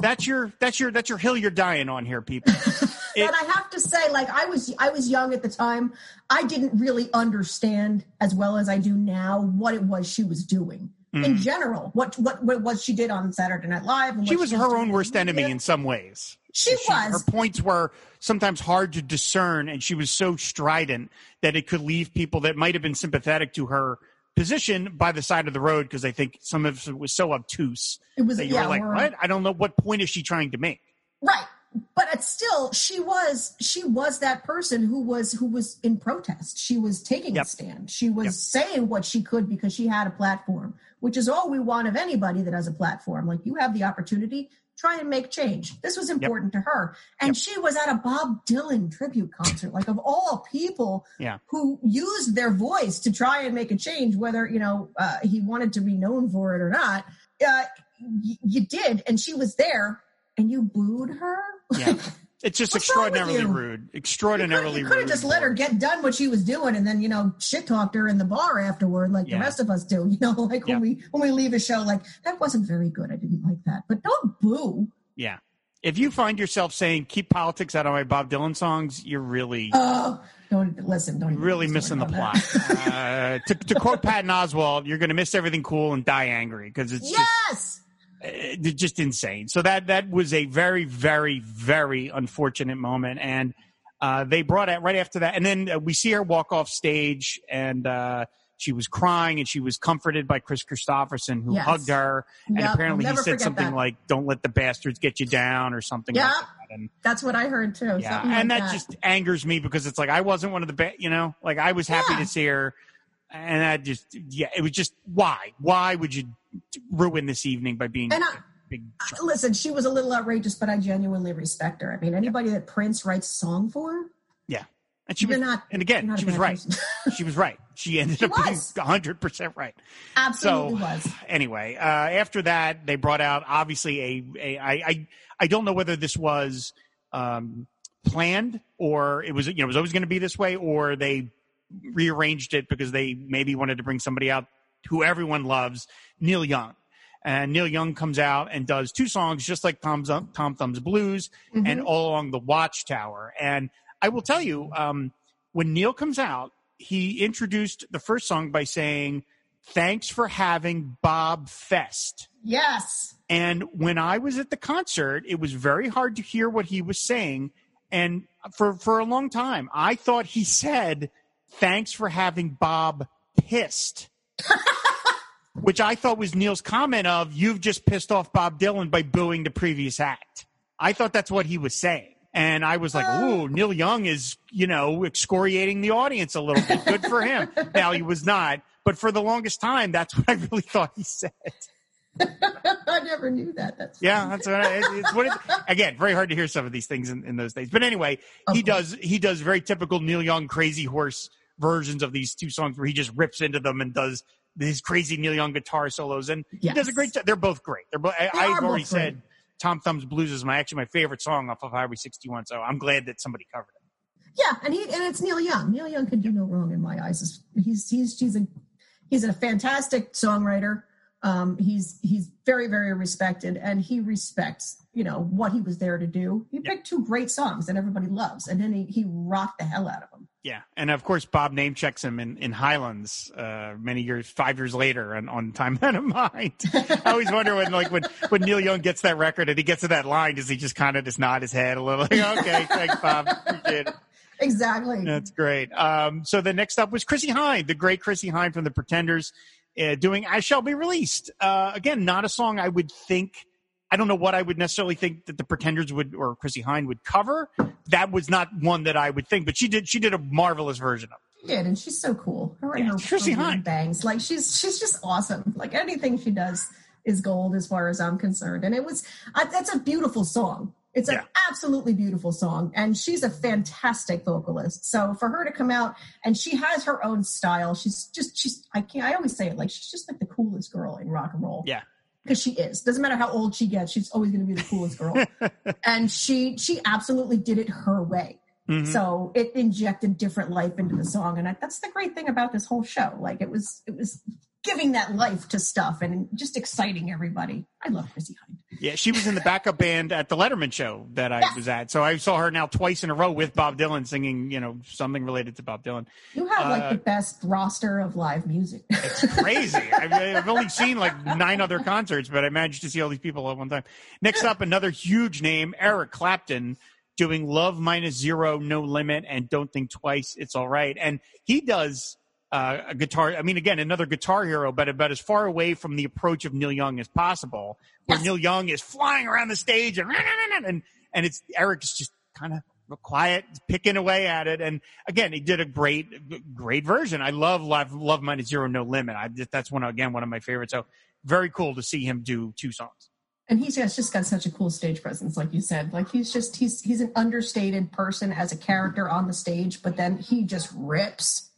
that's your, that's your, that's your hill you're dying on here, people. It- but I have to say, like I was, I was young at the time. I didn't really understand as well as I do now what it was she was doing in general. What what what was she did on Saturday Night Live? And Mm. she was her own worst enemy in some ways. She Her was. Her points were sometimes hard to discern, and she was so strident that it could leave people that might have been sympathetic to her position by the side of the road because I think some of it was so obtuse It was that you yeah, were like, we're- "What? I don't know what point is she trying to make." right. But it's still, she was she was that person who was who was in protest. She was taking Yep. a stand. She was Yep. saying what she could because she had a platform, which is all we want of anybody that has a platform. Like you have the opportunity, try and make change. This was important to her, and Yep. she was at a Bob Dylan tribute concert. Like of all people, Yeah. who used their voice to try and make a change, whether you know uh, he wanted to be known for it or not. Uh, y- you did, and she was there, and you booed her. Yeah, it's just What's extraordinarily rude. Extraordinarily You could have just let her get done what she was doing, and then you know shit talked her in the bar afterward, like Yeah. the rest of us do. You know, like Yeah. when we when we leave a show, like that wasn't very good. I didn't like that, but don't boo. Yeah. If you find yourself saying "keep politics out of my Bob Dylan songs," you're really Oh, don't listen. Don't really missing the plot. uh, to, to quote Patton Oswalt, you're going to miss everything cool and die angry because it's just yes. uh, just insane. So that that was a very, very, very unfortunate moment, and uh, they brought it right after that, and then uh, we see her walk off stage, and uh, she was crying, and she was comforted by Kris Kristofferson, who Yes. hugged her, and Yep, apparently he said something that. like, "Don't let the bastards get you down" or something Yeah. like that. And That's what I heard too. yeah, something and like that, just angers me because it's like I wasn't one of the ba- you know, like I was happy Yeah. to see her, and that just yeah, it was just why why would you ruin this evening by being And I- big listen. She was a little outrageous, but I genuinely respect her. I mean, anybody that Prince writes a song for, yeah, and she was not. and again she was right, she was right, she ended She up being hundred percent right. Absolutely so was. anyway, uh, after that, they brought out obviously a, a I, I I don't know whether this was um, planned or it was you know it was always going to be this way or they rearranged it because they maybe wanted to bring somebody out who everyone loves, Neil Young. And Neil Young comes out and does two songs just like Tom, Tom Thumb's Blues Mm-hmm. and All Along the Watchtower. And I will tell you, um, when Neil comes out, he introduced the first song by saying, Thanks for having Bob Fest. Yes. And when I was at the concert, it was very hard to hear what he was saying. And for, for a long time, I thought he said, Thanks for having Bob pissed. which I thought was Neil's comment of "You've just pissed off Bob Dylan by booing the previous act." I thought that's what he was saying. And I was like, Uh. ooh, Neil Young is, you know, excoriating the audience a little bit. Good for him. now he was not, but for the longest time, that's what I really thought he said. I never knew that. That's Yeah, that's what I, it's what it, again, very hard to hear some of these things in, in those days. But anyway, he does, he does very typical Neil Young crazy horse versions of these two songs where he just rips into them and does these crazy Neil Young guitar solos. And he does a great job. They're both great. They're both, I, They I've already said Tom Thumb's Blues is my, actually my favorite song off of Highway 61. So I'm glad that somebody covered it. Yeah, and he and it's Neil Young. Neil Young can do no wrong in my eyes. He's he's he's a he's a fantastic songwriter. Um, he's he's very very respected, and he respects you know what he was there to do. He Yeah. picked two great songs that everybody loves, and then he he rocked the hell out of them. Yeah, and of course Bob name checks him in, in Highlands uh, many years, five years later, and on Time Out of Mind. I always wonder when like when when Neil Young gets that record and he gets to that line, does he just kind of just nod his head a little? Like, okay, thanks, Bob. Exactly. That's great. Um, so the next up was Chrissie Hynde, the great Chrissie Hynde from the Pretenders, uh, doing "I Shall Be Released." Uh, again, not a song I would think. I don't know what I would necessarily think that the Pretenders would or Chrissie Hynde would cover. That was not one that I would think, but she did. She did a marvelous version of it. She did, and she's so cool. Her and Yeah, her, Chrissie Hynde. bangs, like she's she's just awesome. Like anything she does is gold, as far as I'm concerned. And it was I, that's a beautiful song. It's an Yeah. absolutely beautiful song, and she's a fantastic vocalist. So for her to come out and she has her own style, she's just she's I can't I always say it like she's just like the coolest girl in rock and roll Yeah. Because she is. Doesn't matter how old she gets, she's always going to be the coolest girl. and she she absolutely did it her way. Mhm. So it injected different life into the song, and I, that's the great thing about this whole show. Like it was, it was giving that life to stuff and just exciting everybody. I love Chrissie Hynde. Yeah, she was in the backup band at the Letterman show that I Yes. was at. So I saw her now twice in a row with Bob Dylan singing, you know, something related to Bob Dylan. You have like Uh, the best roster of live music. It's crazy. I've, I've only seen like nine other concerts, but I managed to see all these people at one time. Next up, another huge name, Eric Clapton, doing Love Minus Zero, No Limit, and Don't Think Twice, It's All Right. And he does uh, a guitar. I mean, again, another guitar hero, but about as far away from the approach of Neil Young as possible, where Yes. Neil Young is flying around the stage and and and it's Eric's just kind of quiet, picking away at it. And again, he did a great, great version. I love Love, Love Minus Zero, No Limit. I that's one again one of my favorites. So very cool to see him do two songs. and he's just, just got such a cool stage presence, like you said. Like he's just he's he's an understated person as a character on the stage, but then he just rips.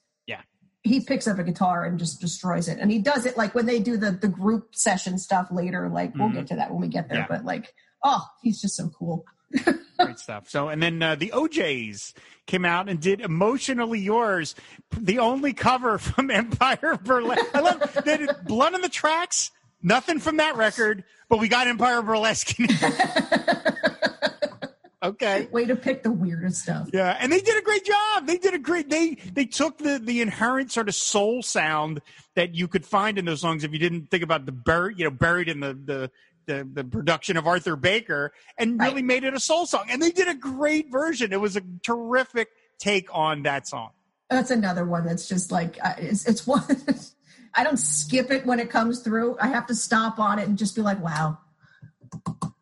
He picks up a guitar and just destroys it. And he does it like when they do the the group session stuff later. Like we'll Mhm. get to that when we get there. Yeah. But like, oh, he's just so cool. Great stuff. So, and then uh, the O'Jays came out and did "Emotionally Yours," the only cover from Empire Burlesque. I love they did "Blood on the Tracks." Nothing from that record, but we got Empire Burlesque. okay. Way to pick the weirdest stuff. Yeah, and they did a great job. They did a great. They they took the the inherent sort of soul sound that you could find in those songs if you didn't think about the buried, you know, buried in the the the, the production of Arthur Baker, and Right. really made it a soul song. And they did a great version. It was a terrific take on that song. That's another one that's just like uh, it's it's one. I don't skip it when it comes through. I have to stop on it and just be like, "Wow,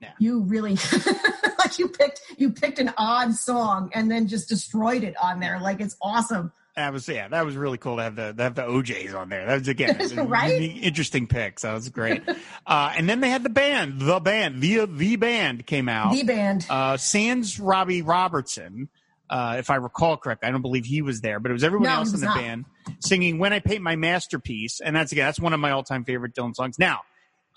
Yeah. you really like you picked you picked an odd song and then just destroyed it on there. Like it's awesome." That was yeah, that was really cool to have the to have the O'Jays on there. That was again Right? interesting pick. So that was great. uh, and then they had the band, the band, the the band came out. The band. uh, Sans Robbie Robertson, uh, if I recall correctly. I don't believe he was there, but it was everyone No, else in the not. band singing "When I Paint My Masterpiece," and that's again that's one of my all time favorite Dylan songs. Now,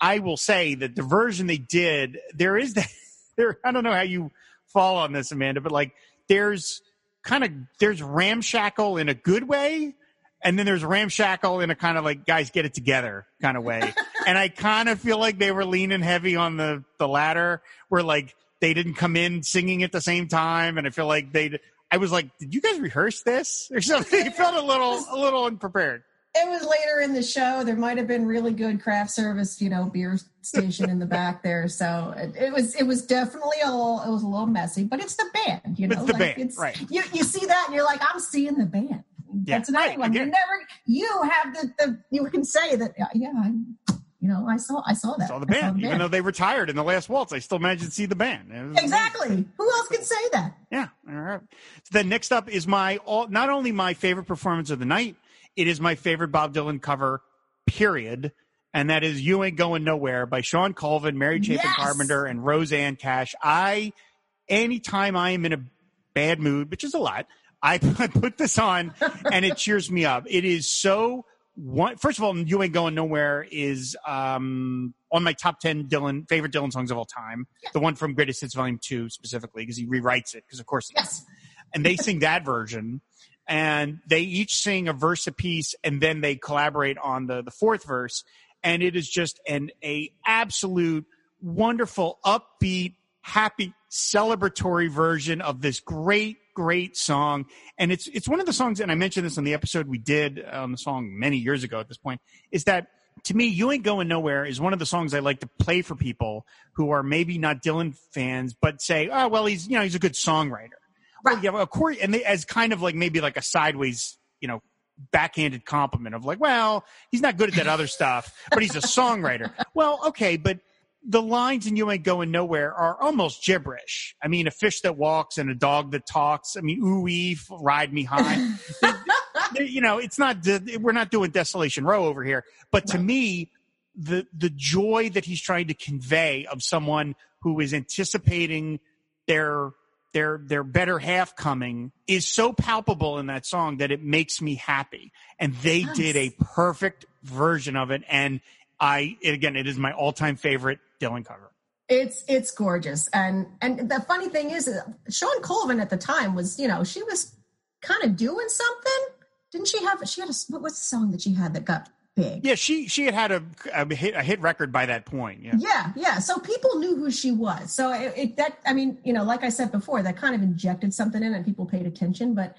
I will say that the version they did, there is that there. I don't know how you fall on this, Amanda, but like there's kind of there's ramshackle in a good way. And then there's ramshackle in a kind of like guys get it together kind of way. and I kind of feel like they were leaning heavy on the the latter, where like they didn't come in singing at the same time, and I feel like they. I was like, did you guys rehearse this or something? It felt a little a little unprepared. It was later in the show. There might have been really good craft service, you know, beer station in the back there. So it, it was it was definitely a little it was a little messy, but it's the band, you know. It's the like, band, right. You you see that and you're like, I'm seeing the band. Yeah, That's another right, one. You never, you have the, the you can say that. Yeah, I, you know, I saw, I saw that. Saw the I band, even though they retired in the last waltz. I still managed to see the band. Amazing. exactly. Who else can say that? Yeah. All right. So then next up is my all, not only my favorite performance of the night, it is my favorite Bob Dylan cover, period. And that is You Ain't Going Nowhere by Shawn Colvin, Mary Chapin Yes! Carpenter, and Rosanne Cash. I, anytime I am in a bad mood, which is a lot, I put this on and it cheers me up. It is so one, first of all, You Ain't Going Nowhere is um, on my top 10 Dylan, favorite Dylan songs of all time. The one from Greatest Hits Volume 2 specifically, because he rewrites it, because of course he Yes. and they sing that version and they each sing a verse apiece and then they collaborate on the the fourth verse and it is just an a absolute wonderful upbeat happy celebratory version of this great great song and it's it's one of the songs and I mentioned this on the episode we did on the song many years ago at this point is that to me, You Ain't Going Nowhere is one of the songs I like to play for people who are maybe not Dylan fans, but say, oh, well, he's, you know, he's a good songwriter. Right. yeah, well, course, and they, as kind of like maybe like a sideways, you know, backhanded compliment of like, well, he's not good at that other stuff, but he's a songwriter. well, okay, but the lines in You Ain't Going Nowhere are almost gibberish. I mean, a fish that walks and a dog that talks. I mean, ooh, ee, ride me high. They- you know, it's not, we're not doing Desolation Row over here. But to Right. me, the, the joy that he's trying to convey of someone who is anticipating their their their better half coming is so palpable in that song that it makes me happy and they Yes. did a perfect version of it and i again it is my all-time favorite dylan cover It's it's gorgeous, and and the funny thing is, uh, Shawn Colvin at the time was, you know, she was kind of doing something. Didn't she have? She had a what was the song that she had that got big? yeah she she had had a, a hit a hit record by that point yeah Yeah, yeah. So people knew who she was. So it, it that I mean, you know, like I said before, that kind of injected something in and people paid attention. But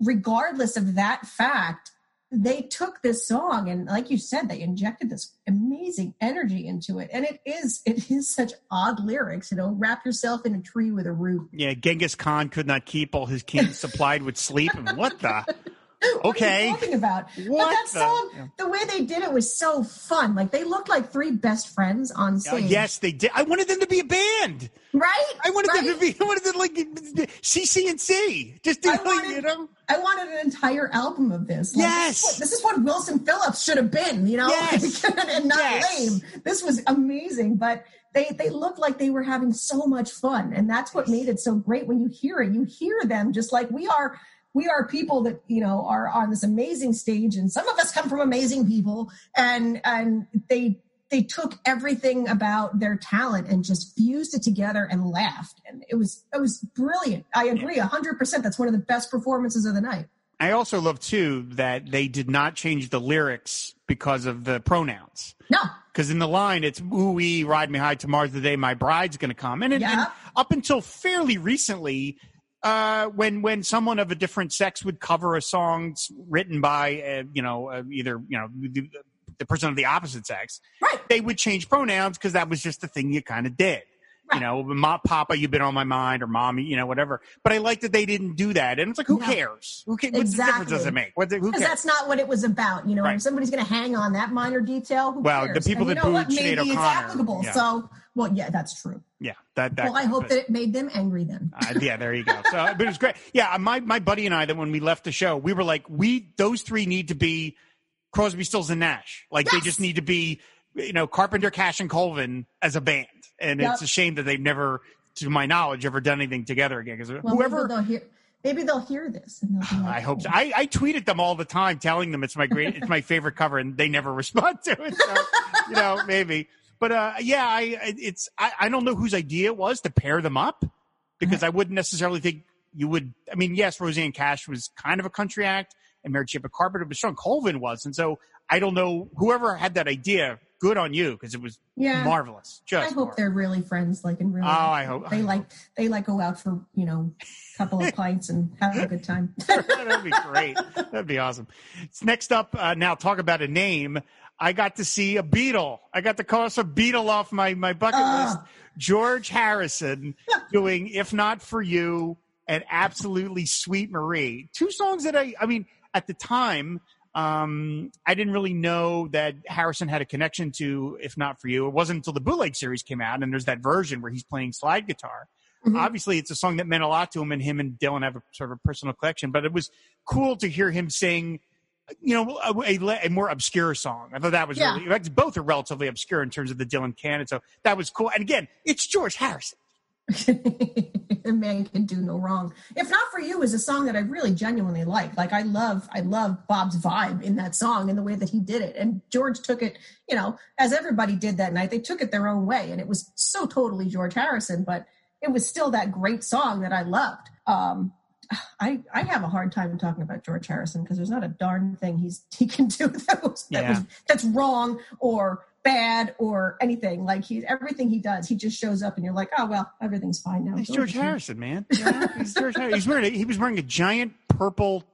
regardless of that fact, they took this song and, like you said, they injected this amazing energy into it. And it is it is such odd lyrics. You know, wrap yourself in a tree with a root. yeah genghis khan could not keep all his kings supplied with sleep and what the What Okay. are you talking about? What but that the- song, yeah. the way they did it was so fun. Like they looked like three best friends on Uh, stage. yes they did i wanted them to be a band right. i wanted right? them to be i wanted them like cc&c just do I like, wanted- you know I wanted an entire album of this. Like, Yes. This is, what, this is what Wilson Phillips should have been, you know, Yes. and not Yes. lame. This was amazing, but they they looked like they were having so much fun, and that's what made it so great. When you hear it, you hear them just like we are. We are people that you know are on this amazing stage, and some of us come from amazing people, and and they they took everything about their talent and just fused it together and laughed. And it was it was brilliant. I agree a 100% that's one of the best performances of the night. I also love too that they did not change the lyrics because of the pronouns. no. Because in the line, it's "Ooh wee, ride me high tomorrow's the day my bride's going to come," and, it, and up until fairly recently, uh, when when someone of a different sex would cover a song written by uh, you know uh, either you know the, the person of the opposite sex, right they would change pronouns because that was just the thing you kind of did. You know, Ma, Papa, you've been on my mind, or Mommy, you know, whatever. But I like that they didn't do that, and it's like, who No. cares? Who cares? What difference Exactly. does it make? What, who cares? that's not what it was about you know Right. if somebody's going to hang on that minor detail who Well, the people And you that know what? booed Sinead maybe it's applicable yeah. so well yeah that's true Yeah, that. that well i hope that it made them angry then Uh, yeah, there you go. So, but it was great. Yeah, my my buddy and I, that when we left the show, we were like, we those three need to be Crosby, Stills, and Nash. Like they just need to be, you know, Carpenter, Cash, and Colvin as a band. And Yep. it's a shame that they've never, to my knowledge, ever done anything together again. Because well whoever. maybe they'll hear maybe they'll hear this and they'll like, I hope so. "Oh." I, I tweeted them all the time, telling them it's my great, it's my favorite cover, and they never respond to it. So, you know, maybe. But uh, yeah, I it's I, I don't know whose idea it was to pair them up because I wouldn't necessarily think you would. I mean, yes, Rosanne Cash was kind of a country act, and Mary Chapin Carpenter, but Shawn Colvin was, and so I don't know whoever had that idea. Good on you because it was yeah marvelous. Just I hope marvelous. they're really friends, like in real life. Oh, life. I hope- they I like they like go out for you know a couple of pints and have a good time. That'd be great. That'd be awesome. Next up, uh, now talk about a name. I got to see a Beatle. I got to cross a Beatle off my, my bucket Ah. list. George Harrison doing If Not For You and Absolutely Sweet Marie. Two songs that I, I mean, at the time, um, I didn't really know that Harrison had a connection to If Not For You. It wasn't until the bootleg series came out and there's that version where he's playing slide guitar. Mm-hmm. Obviously, it's a song that meant a lot to him, and him and Dylan have a sort of a personal connection. But it was cool to hear him sing, you know, a, a, a more obscure song. I thought that was yeah. really. Both are relatively obscure in terms of the Dylan canon, so that was cool. And again, it's George Harrison. a man can do no wrong. If not for you is a song that I really genuinely like. Like I love, I love Bob's vibe in that song and the way that he did it. And George took it, you know, as everybody did that night. They took it their own way, and it was so totally George Harrison. But it was still that great song that I loved. Um, I I have a hard time talking about George Harrison because there's not a darn thing he's he can do that was, that yeah. was that's wrong or bad or anything. Like he everything he does, he just shows up and you're like, oh well, everything's fine now. He's George, George Harrison, man. Yeah, he's George Harrison. He's wearing a, he was wearing a giant purple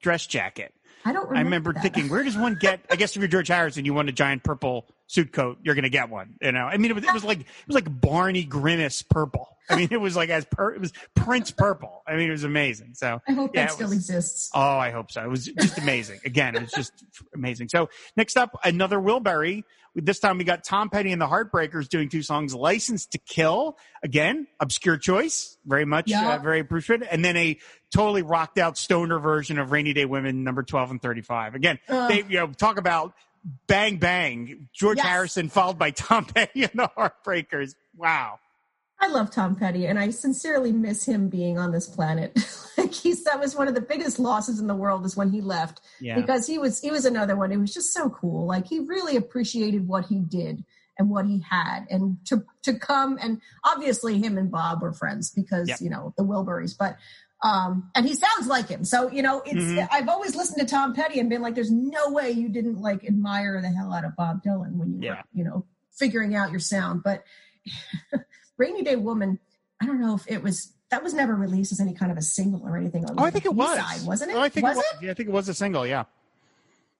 dress jacket. I don't. Remember I remember that. thinking, where does one get? I guess if you're George Harrison, you want a giant purple suit coat, you're going to get one. You know, I mean, it was, it was like it was like Barney Grimace purple. I mean, it was like as per, it was Prince purple. I mean, it was amazing. So I hope yeah, that still was, exists. Oh, I hope so. It was just amazing. Again, it was just amazing. So next up, another Wilbury. This time we got Tom Petty and the Heartbreakers doing two songs, "License to Kill." Again, obscure choice, very much, uh, yeah. uh, very appreciated, and then a totally rocked out stoner version of "Rainy Day Women" number twelve and thirty-five. Again, uh. they you know talk about bang bang. George yes. Harrison followed by Tom Petty and the Heartbreakers. Wow. I love Tom Petty and I sincerely miss him being on this planet. like he's that was one of the biggest losses in the world is when he left. Yeah. Because he was he was another one. It was just so cool. Like he really appreciated what he did and what he had and to to come and obviously him and Bob were friends because yep. you know the Wilburys but um, and he sounds like him. So, you know, it's, mm-hmm. I've always listened to Tom Petty and been like, there's no way you didn't like admire the hell out of Bob Dylan when you yeah. were, you know, figuring out your sound. But Rainy Day Woman, I don't know if it was, that was never released as any kind of a single or anything. On oh, I think it was. Side, wasn't it? Oh, I think was it was. It? Yeah, I think it was a single. Yeah.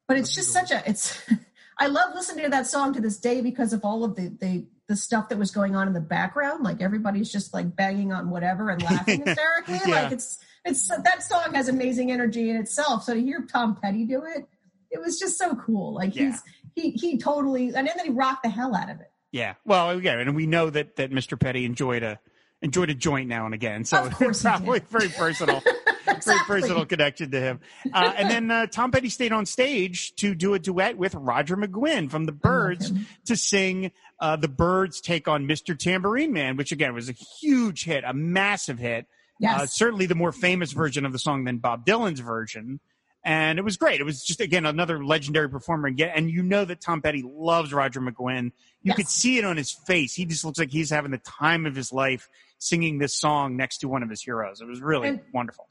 But it's just such a, it's, I love listening to that song to this day because of all of the, the, the stuff that was going on in the background. Like everybody's just like banging on whatever and laughing hysterically. yeah. Like it's it's that song has amazing energy in itself. So to hear Tom Petty do it, it was just so cool. Like he's he he totally and then he rocked the hell out of it. Yeah. Well, yeah, and we know that that Mr. Petty enjoyed a enjoyed a joint now and again. So it's probably very personal. exactly. Very personal connection to him. Uh, and then uh, Tom Petty stayed on stage to do a duet with Roger McGuinn from the Byrds to sing uh, the Byrds take on Mr. Tambourine Man, which again was a huge hit, a massive hit. Yes. Uh, certainly the more famous version of the song than Bob Dylan's version. And it was great. It was just, again, another legendary performer. And you know that Tom Petty loves Roger McGuinn. You yes. could see it on his face. He just looks like he's having the time of his life singing this song next to one of his heroes. It was really and wonderful.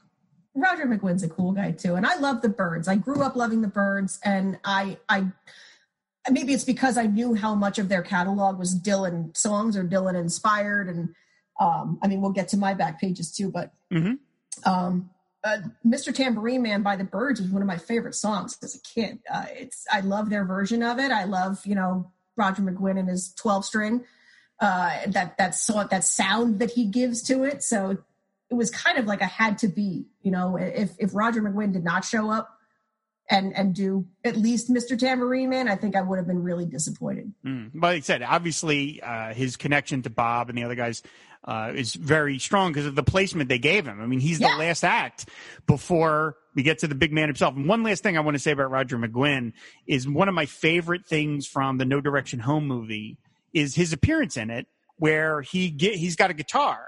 Roger McGuinn's a cool guy too. And I love the Byrds. I grew up loving the Byrds, and I, I, maybe it's because I knew how much of their catalog was Dylan songs or Dylan inspired. And um, I mean, we'll get to my back pages too, but mm-hmm. um, uh, Mr. Tambourine Man by the Byrds was one of my favorite songs as a kid. Uh, it's I love their version of it. I love you know Roger McGuinn and his twelve string. Uh, that that that sound that he gives to it. So it was kind of like a had to be. You know, if if Roger McGuinn did not show up, and and do at least Mr. Tambourine Man, I think I would have been really disappointed. Mm. But like I said, obviously uh, his connection to Bob and the other guys uh, is very strong because of the placement they gave him. I mean, he's yeah. the last act before we get to the big man himself. And one last thing I want to say about Roger McGuinn is one of my favorite things from the No Direction Home movie is his appearance in it, where he get he's got a guitar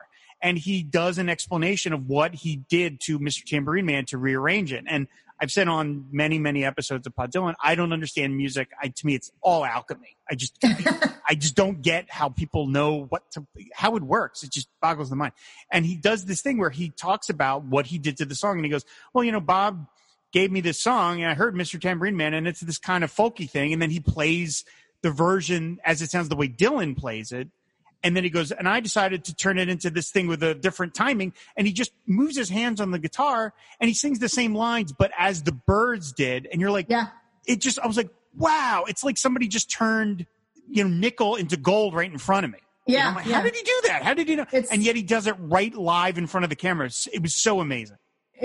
and he does an explanation of what he did to Mr. Tambourine Man to rearrange it. And I've said on many, many episodes of Pod Dylan, I don't understand music. I, to me, it's all alchemy. I just, I just don't get how people know what to, how it works. It just boggles the mind. And he does this thing where he talks about what he did to the song and he goes, well, you know, Bob gave me this song and I heard Mr. Tambourine Man and it's this kind of folky thing. And then he plays the version as it sounds the way Dylan plays it. And then he goes, and I decided to turn it into this thing with a different timing. And he just moves his hands on the guitar and he sings the same lines, but as the Byrds did. And you're like, yeah, it just, I was like, wow, it's like somebody just turned, you know, nickel into gold right in front of me. Yeah. Like, yeah. How did he do that? How did he know? It's, and yet he does it right live in front of the cameras. It was so amazing.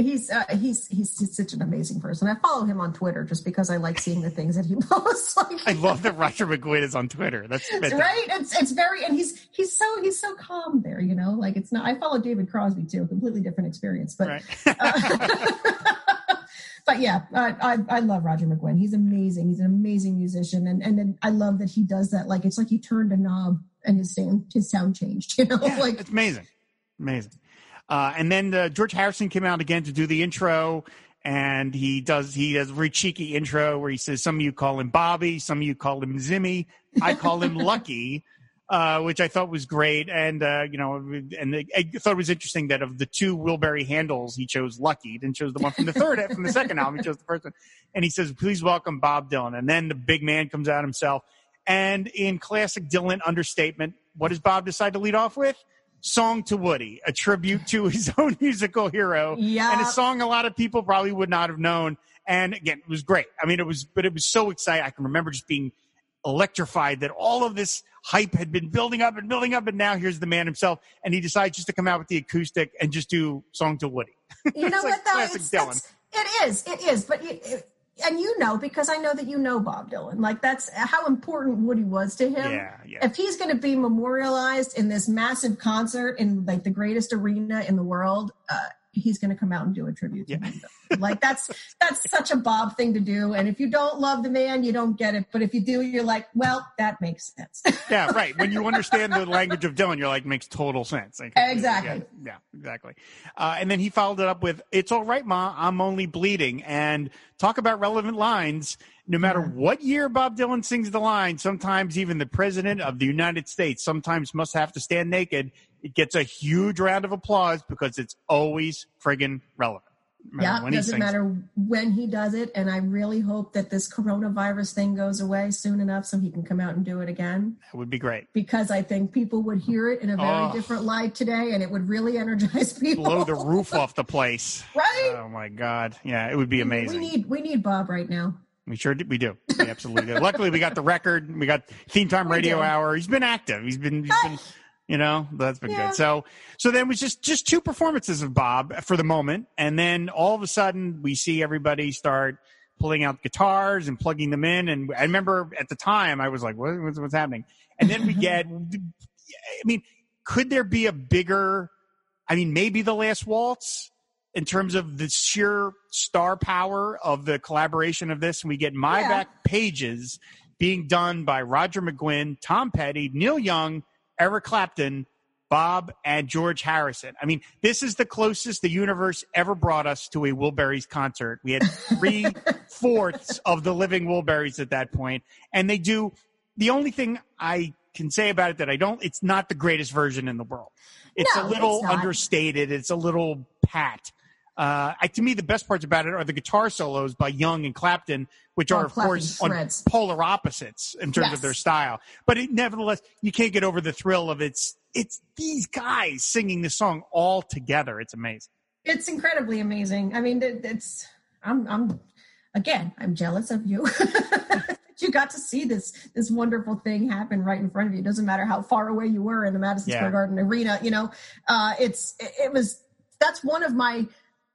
He's uh, he's he's such an amazing person. I follow him on Twitter just because I like seeing the things that he posts. Like, I love that Roger McGuinn is on Twitter. That's fantastic. right. It's it's very and he's he's so he's so calm there. You know, like it's not. I follow David Crosby too. Completely different experience, but. Right. uh, but yeah, I, I, I love Roger McGuinn. He's amazing. He's an amazing musician, and and then I love that he does that. Like it's like he turned a knob and his sound his sound changed. You know, Yeah, like it's amazing, amazing. Uh, and then uh, George Harrison came out again to do the intro, and he does he does a very cheeky intro where he says some of you call him Bobby, some of you call him Zimmy, I call him Lucky. Uh, which I thought was great, and uh, you know, and I thought it was interesting that of the two Wilbury handles, he chose Lucky, he didn't choose the one from the third from the second album. He chose the first one, and he says, "Please welcome Bob Dylan." And then the big man comes out himself, and in classic Dylan understatement, what does Bob decide to lead off with? Song to Woody, a tribute to his own musical hero, Yeah. and a song a lot of people probably would not have known. And again, it was great. I mean, it was, but it was so exciting. I can remember just being electrified that all of this hype had been building up and building up, and now here's the man himself, and he decides just to come out with the acoustic and just do "Song to Woody." you know like what though? classic It's, Dylan. it is. It is. But it, it- and you know because I know that you know Bob Dylan. Like that's how important Woody was to him. Yeah, yeah. If he's going to be memorialized in this massive concert in like the greatest arena in the world, uh, he's going to come out and do a tribute to Yeah. him. Like that's that's such a Bob thing to do. And if you don't love the man, you don't get it. But if you do, you're like, well, that makes sense. yeah, right. When you understand the language of Dylan, you're like, makes total sense. Like, Exactly. Yeah, yeah, exactly. Uh, and then he followed it up with, "It's all right, ma. I'm only bleeding." And talk about relevant lines. No matter Yeah. what year Bob Dylan sings the line, sometimes even the president of the United States sometimes must have to stand naked. It gets a huge round of applause because it's always friggin' relevant. Yeah, it doesn't matter when he does it. And I really hope that this coronavirus thing goes away soon enough so he can come out and do it again. That would be great. Because I think people would hear it in a very Oh. different light today, and it would really energize people. Blow the roof off the place. right? Oh my god! Yeah, it would be amazing. We need we need Bob right now. We sure do. We do. We absolutely do. Luckily, we got the record. We got theme time radio hour. He's been active. He's been, he's been, you know, that's been Yeah. good. So, so then it was just, just two performances of Bob for the moment. And then all of a sudden we see everybody start pulling out guitars and plugging them in. And I remember at the time I was like, what, what's, what's happening? And then we get, I mean, could there be a bigger, I mean, maybe the last waltz in terms of the sheer star power of the collaboration of this. And we get My Yeah. Back Pages being done by Roger McGuinn, Tom Petty, Neil Young, Eric Clapton, Bob, and George Harrison. I mean, this is the closest the universe ever brought us to a Wilburys concert. We had three fourths of the living Wilburys at that point, and they do the only thing I can say about it that I don't. It's not the greatest version in the world. It's No, a little it's understated. It's a little pat. Uh, I, to me, the best parts about it are the guitar solos by Young and Clapton, which Oh, are, of Clapton course, on polar opposites in terms Yes. of their style. But it, nevertheless, you can't get over the thrill of it's it's these guys singing the song all together. It's amazing. It's incredibly amazing. I mean, it, it's I'm I'm again I'm jealous of you. you got to see this this wonderful thing happen right in front of you. It doesn't matter how far away you were in the Madison Yeah. Square Garden Arena. You know, uh, it's it, it was that's one of my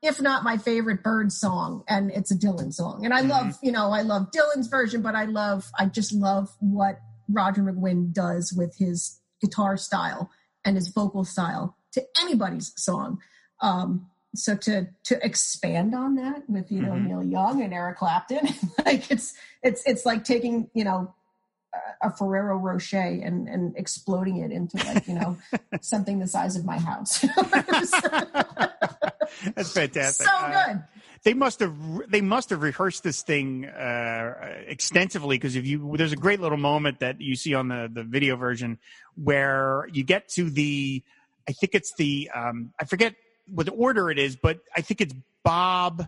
if not my favorite Byrds song and it's a dylan song. And i love you know i love dylan's version but i love i just love what roger mcguinn does with his guitar style and his vocal style to anybody's song. Um so to to expand on that with you know Mhm. neil young and eric clapton like it's it's it's like taking you know a- a ferrero rocher and and exploding it into like you know something the size of my house That's fantastic. so Uh, good they must have they must have rehearsed this thing uh, extensively because if you there's a great little moment that you see on the the video version where you get to the I think it's the um, I forget what order it is, but I think it's Bob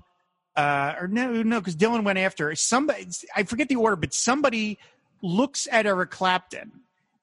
uh, or no no because Dylan went after somebody I forget the order, but somebody looks at Eric Clapton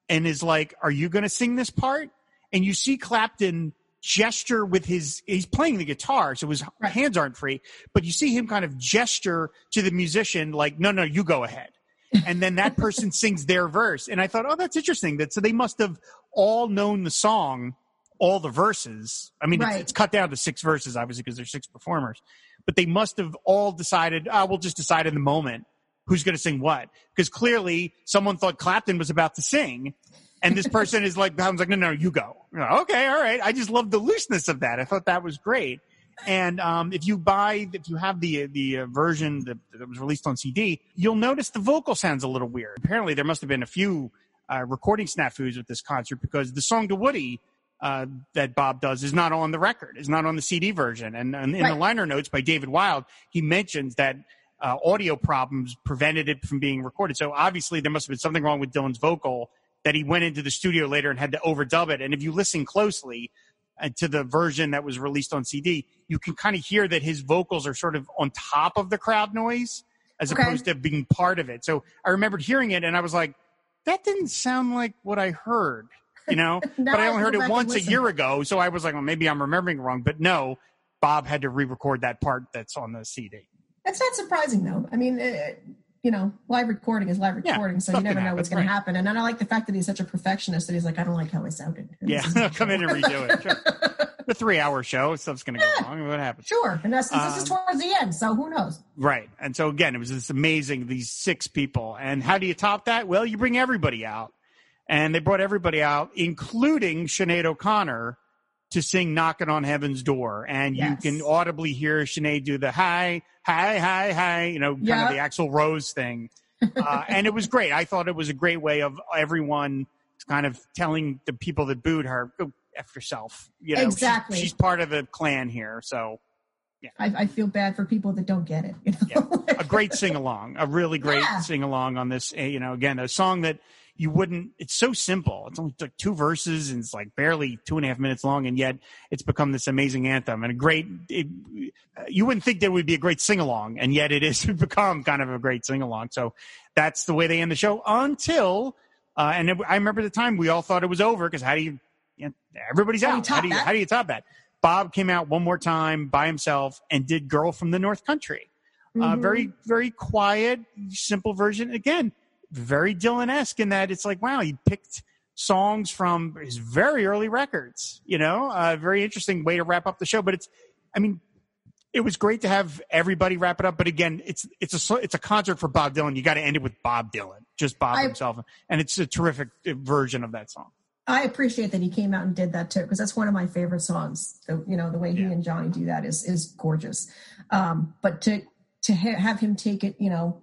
and is like, "Are you going to sing this part?" And you see Clapton gesture with his he's playing the guitar so his Right. hands aren't free but you see him kind of gesture to the musician like no no you go ahead and then that person sings their verse and i thought oh that's interesting that so they must have all known the song all the verses. I mean, Right. it's, it's cut down to six verses, obviously, because there's six performers. But they must have all decided, oh, we'll just decide in the moment who's going to sing what. Because clearly someone thought Clapton was about to sing. And this person is like, I was like, no, no, you go. Okay, all right. I just love the looseness of that. I thought that was great. And um, if you buy, if you have the the uh, version that, that was released on CD, you'll notice the vocal sounds a little weird. Apparently, there must have been a few uh, recording snafus with this concert because the song to Woody uh, that Bob does is not on the record, is not on the CD version. And, and in the liner notes by David Wild, he mentions that uh, audio problems prevented it from being recorded. So obviously, there must have been something wrong with Dylan's vocal that he went into the studio later and had to overdub it. And if you listen closely uh, to the version that was released on CD, you can kind of hear that his vocals are sort of on top of the crowd noise as Okay. opposed to being part of it. So I remembered hearing it and I was like, that didn't sound like what I heard, you know? But I only heard it once a year ago. So I was like, well, maybe I'm remembering wrong. But no, Bob had to re record that part that's on the CD. That's not surprising though. I mean, uh, you know, live recording is live Yeah, recording, so you never know what's going right. to happen. And then I like the fact that he's such a perfectionist that he's like, I don't like how I sounded. Yeah, this is not come in and redo it. Sure. The three hour show, stuff's going to go Yeah. wrong. What happens? Sure, and that's this is Um, towards the end, so who knows? Right. And so again, it was this amazing, these six people. And how do you top that? Well, you bring everybody out. And they brought everybody out, including Sinead O'Connor, to sing Knocking on Heaven's Door. And Yes. you can audibly hear Sinead do the hi, hi, hi, hi, you know, kind Yeah. of the Axl Rose thing. Uh, and it was great. I thought it was a great way of everyone kind of telling the people that booed her, go F yourself. You know, she's- Exactly. She's, part of the clan here. So I, I feel bad for people that don't get it. You know? a great sing along, a really great Yeah. sing along on this. uh, You know, again, a song that you wouldn't. It's so simple. It's only like two verses and it's like barely two and a half minutes long, and yet it's become this amazing anthem and a great. It, you wouldn't think there would be a great sing along, and yet it has become kind of a great sing along. So that's the way they end the show until. Uh, and it- I remember the time we all thought it was over because how do you? you know, everybody's How do you out. How do you? How do you top that? Bob came out one more time by himself and did "Girl from the North Country." Uh, Mhm. very, very quiet, simple version. Again, very Dylan esque in that it's like, wow, he picked songs from his very early records. You know, a very interesting way to wrap up the show. But it's, I mean, it was great to have everybody wrap it up. But again, it's it's a it's a concert for Bob Dylan. You got to end it with Bob Dylan, just Bob I- himself, and it's a terrific uh, version of that song. I appreciate that he came out and did that too, because that's one of my favorite songs. The, you know, the way he Yeah. and Johnny do that is is gorgeous. Um, but to to ha- have him take it, you know,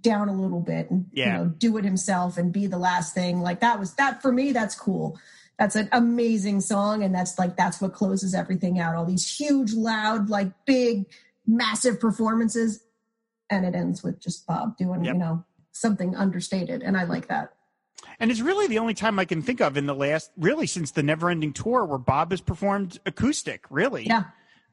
down a little bit and Yeah. you know do it himself and be the last thing, like that was that for me. That's cool. That's an amazing song, and that's like that's what closes everything out. All these huge, loud, like big, massive performances, and it ends with just Bob doing Yep. you know something understated, and I like that. And it's really the only time I can think of in the last, really since the Never Ending Tour, where Bob has performed acoustic. Really, Yeah.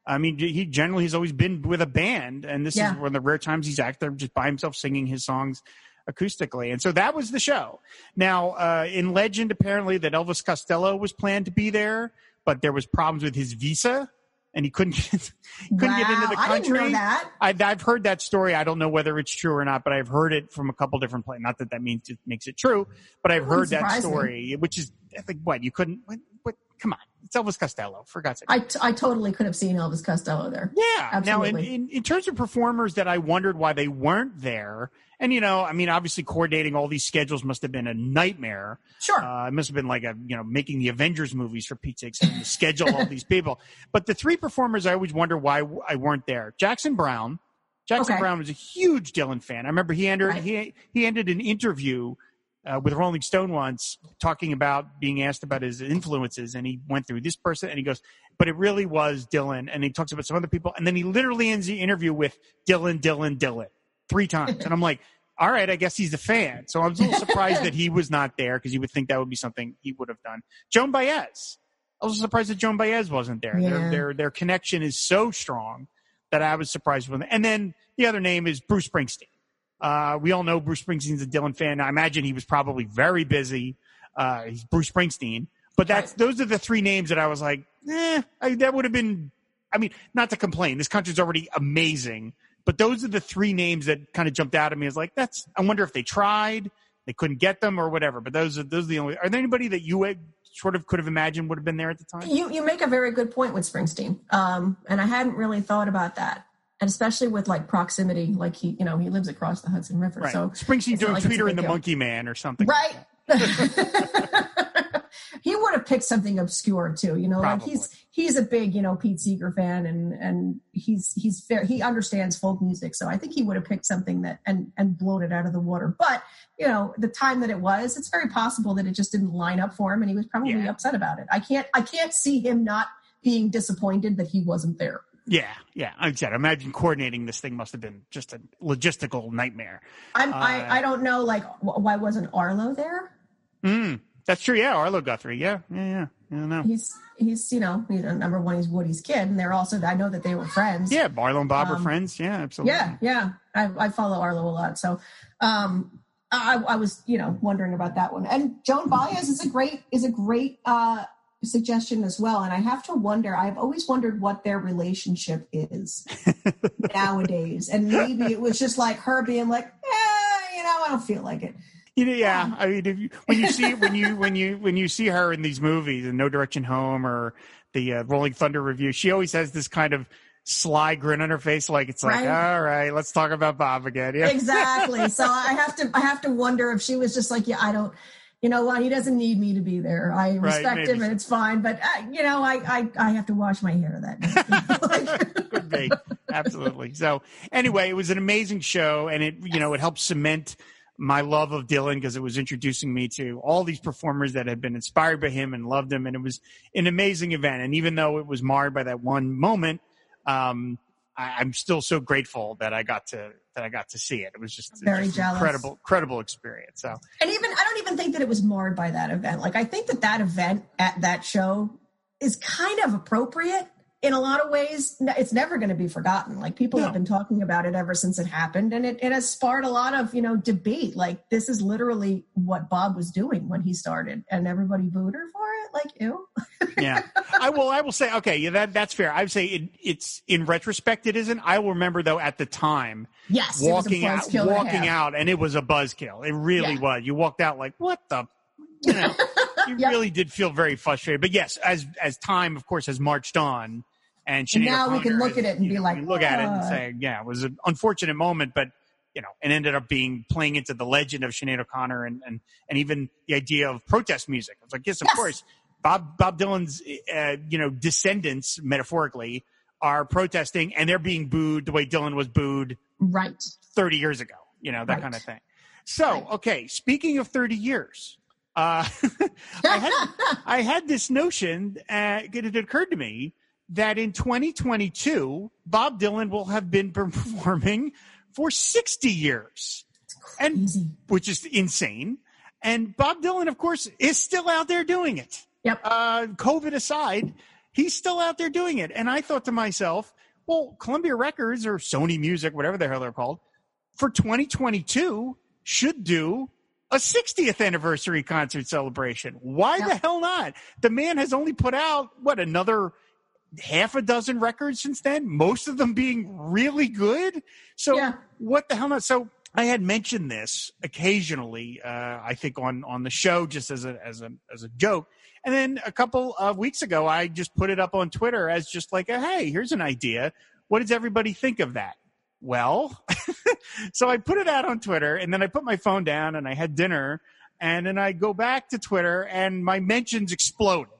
I mean, he generally has always been with a band, and this Yeah. is one of the rare times he's out there just by himself singing his songs acoustically. And so that was the show. Now, uh, in legend, apparently that Elvis Costello was planned to be there, but there was problems with his visa, and he couldn't get, couldn't get into the Wow, I country. didn't know that. I, I've heard that story. I don't know whether it's true or not, but I've heard it from a couple different places. Not that that means it makes it true, but I've heard that surprise me. story, which is I think what you couldn't. What, what? Come on, it's Elvis Costello for God's sake. I, t- I totally could have seen Elvis Costello there. Yeah. Absolutely. Now, in, in, in terms of performers that I wondered why they weren't there, and you know, I mean, obviously coordinating all these schedules must have been a nightmare. Sure. Uh, it must have been like a you know making the Avengers movies for Pete's sake, having to schedule all these people. But the three performers, I always wonder why I weren't there. Jackson Browne. Jackson Okay. Browne was a huge Dylan fan. I remember he entered Right. he he ended an interview uh, with Rolling Stone once talking about being asked about his influences, and he went through this person, and he goes, "But it really was Dylan," and he talks about some other people, and then he literally ends the interview with Dylan, Dylan, Dylan three times, and I'm like. All right, I guess he's a fan. So I was a little surprised that he was not there because you would think that would be something he would have done. Joan Baez. I was surprised that Joan Baez wasn't there. Their, Yeah. their their connection is so strong that I was surprised with. And then the other name is Bruce Springsteen. Uh, we all know Bruce Springsteen's a Dylan fan. I imagine he was probably very busy. Uh, he's Bruce Springsteen, but that's Right. those are the three names that I was like, eh, I, that would have been. I mean, not to complain. This country's already amazing, but those are the three names that kind of jumped out at me as like, that's. I wonder if they tried, they couldn't get them or whatever. But those are those are the only. Are there anybody that you had sort of could have imagined would have been there at the time? You you make a very good point with Springsteen, um, and I hadn't really thought about that, and especially with like proximity, like he you know he lives across the Hudson River, Right. so Springsteen doing like Tweeter and the deal. Monkey Man or something. right. he would have picked something obscure too, you know. Like he's he's a big you know Pete Seeger fan, and and he's he's fair. He understands folk music, so I think he would have picked something that and and blown it out of the water. But you know, the time that it was, it's very possible that it just didn't line up for him, and he was probably Yeah. upset about it. I can't I can't see him not being disappointed that he wasn't there. Yeah, yeah. Like I said, imagine coordinating this thing must have been just a logistical nightmare. I'm Uh, I I don't know like wh- why wasn't Arlo there? Mm, that's true. Yeah, Arlo Guthrie. Yeah, yeah, yeah. I don't know. He's he's you know he's, number one he's Woody's kid, and they're also I know that they were friends. Yeah, Arlo and Bob are Um, friends. Yeah, absolutely. Yeah, yeah. I, I follow Arlo a lot, so um, I, I was you know wondering about that one. And Joan Baez is a great is a great uh, suggestion as well. And I have to wonder. I've always wondered what their relationship is nowadays, and maybe it was just like her being like, eh, you know, I don't feel like it. You know, yeah. I mean, if you, when you see when you when you when you see her in these movies, in No Direction Home or the uh, Rolling Thunder Revue, she always has this kind of sly grin on her face, like it's like, Right. all right, let's talk about Bob again. Yeah. exactly. So I have to I have to wonder if she was just like, yeah, I don't. You know what? He doesn't need me to be there. I respect maybe him, so. and it's fine. But uh, you know, I, I I have to wash my hair that night. Could be. Absolutely. So anyway, it was an amazing show and it, you know, it helped cement my love of Dylan because it was introducing me to all these performers that had been inspired by him and loved him. And it was an amazing event. And even though it was marred by that one moment, um, I, I'm still so grateful that I got to, that I got to see it. It was just, Very just an incredible, incredible experience. So and even I don't even think that it was marred by that event. Like I think that that event at that show is kind of appropriate in a lot of ways. It's never going to be forgotten. Like people No. have been talking about it ever since it happened, and it, it has sparked a lot of you know debate. Like this is literally what Bob was doing when he started, and everybody booed her for it. Like ew. yeah, I will. I will say, okay, yeah, that that's fair. I would say it, it's in retrospect, it isn't. I will remember though at the time Yes, walking out, was a buzzkill and walking out, and it was a buzzkill. It really Yeah. was. You walked out like, what the, you know, you Yep. really did feel very frustrated. But yes, as as time, of course, has marched on, and, And now we can look at it and be know, like, look at it and say, yeah, it was an unfortunate moment, but you know, it ended up being playing into the legend of Sinead O'Connor and and and even the idea of protest music. It's like, yes, of Yes. course, Bob Bob Dylan's, uh, you know, descendants metaphorically are protesting and they're being booed the way Dylan was booed right. 30 years ago, you know, that Right. kind of thing. So, Right. okay, speaking of 30 years, uh, I had I had this notion, uh, it occurred to me that in 2022, Bob Dylan will have been performing for 60 years, and which is insane. And Bob Dylan, of course, is still out there doing it. Yep. Uh, COVID aside, he's still out there doing it. And I thought to myself, well, Columbia Records or Sony Music, whatever the hell they're called, for 2022 should do a 60th anniversary concert celebration. Why the hell not? The man has only put out, what, another half a dozen records since then, most of them being really good. So Yeah. what the hell not? So I had mentioned this occasionally, uh, I think on, on the show, just as a, as a, as a joke. And then a couple of weeks ago, I just put it up on Twitter as just like, a, Hey, here's an idea. What does everybody think of that? Well, so I put it out on Twitter and then I put my phone down and I had dinner and then I go back to Twitter and my mentions exploded.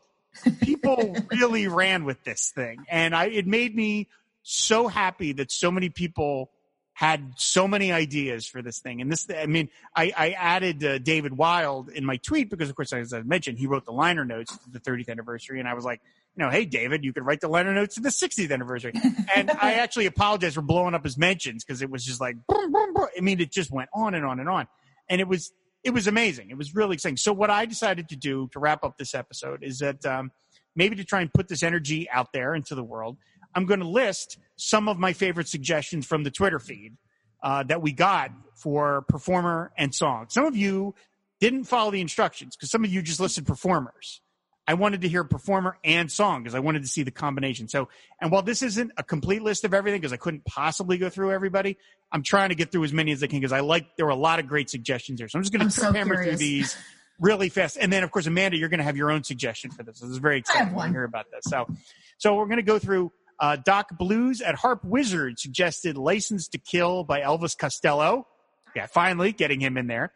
People really ran with this thing and I, it made me so happy that so many people had so many ideas for this thing. And this, I mean, I, I added uh, David Wild in my tweet because, of course, as I mentioned, he wrote the liner notes to the 30th anniversary. And I was like, you know, hey, David, you could write the liner notes to the 60th anniversary. And I actually apologize for blowing up his mentions because it was just like, boom, boom, boom. I mean, it just went on and on and on. And it was, it was amazing. It was really exciting. So what I decided to do to wrap up this episode is that, um, maybe to try and put this energy out there into the world, I'm going to list some of my favorite suggestions from the Twitter feed uh, that we got for performer and song. Some of you didn't follow the instructions because some of you just listed performers. I wanted to hear a performer and song because I wanted to see the combination. So, and while this isn't a complete list of everything because I couldn't possibly go through everybody, I'm trying to get through as many as I can because I like there were a lot of great suggestions here. So I'm just going to so hammer through these really fast. And then, of course, Amanda, you're going to have your own suggestion for this. This is very exciting to hear about this. So, so we're going to go through. Uh, Doc Blues at Harp Wizard suggested "License to Kill" by Elvis Costello. Yeah, finally getting him in there.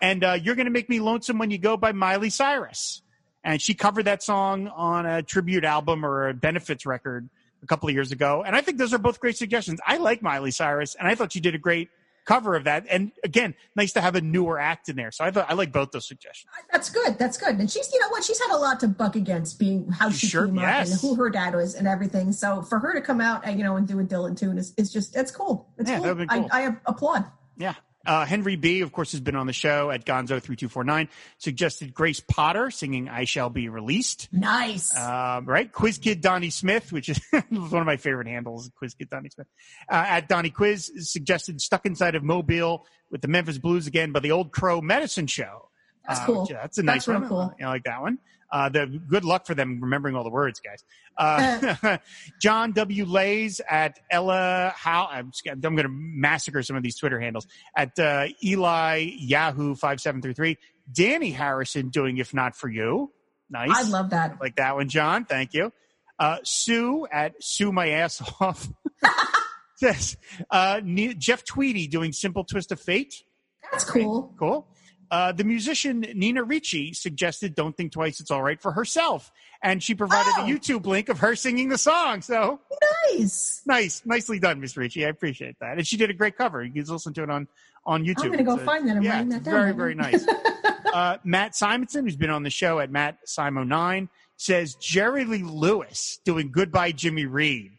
And uh, "You're going to Make Me Lonesome When You Go" by Miley Cyrus. And she covered that song on a tribute album or a benefits record a couple of years ago. And I think those are both great suggestions. I like Miley Cyrus, and I thought she did a great cover of that. And again, nice to have a newer act in there. So I thought I like both those suggestions. That's good. That's good. And she's, you know what? She's had a lot to buck against being how she Sure, came yes. up and who her dad was and everything. So for her to come out and you know and do a Dylan tune is, is just it's cool. It's Yeah, cool. cool. I, I applaud. Yeah. Uh, Henry B, of course, has been on the show at Gonzo3249, suggested Grace Potter singing I Shall Be Released. Nice. Um, right? Quiz Kid Donnie Smith, which is one of my favorite handles, Quiz Kid Donnie Smith. Uh, at Donnie Quiz suggested Stuck Inside of Mobile with the Memphis Blues again by the Old Crow Medicine Show. That's Uh, cool. which- that's a nice That's one. cool. I like that one. Uh, the good luck for them remembering all the words, guys. Uh, John W. Lays at Ella How I'm, I'm going to massacre some of these Twitter handles at uh, Eli Yahoo five seven three three. Dhani Harrison doing if not for you. Nice. I love that. like that one, John. Thank you. Uh, Sue at Sue My Ass Off. Yes. Uh, Jeff Tweedy doing Simple Twist of Fate. That's cool. Cool. Uh, the musician Nina Ricci suggested "Don't Think Twice, It's All Right" for herself, and she provided Oh. a YouTube link of her singing the song. So Nice. nice, nicely done, Miss Ricci. I appreciate that, and she did a great cover. You can listen to it on on YouTube. I'm gonna go It's a- find that. I'm yeah, that down. very very nice. uh, Matt Simonson, who's been on the show at Matt Simo9, says Jerry Lee Lewis doing "Goodbye Jimmy Reed,"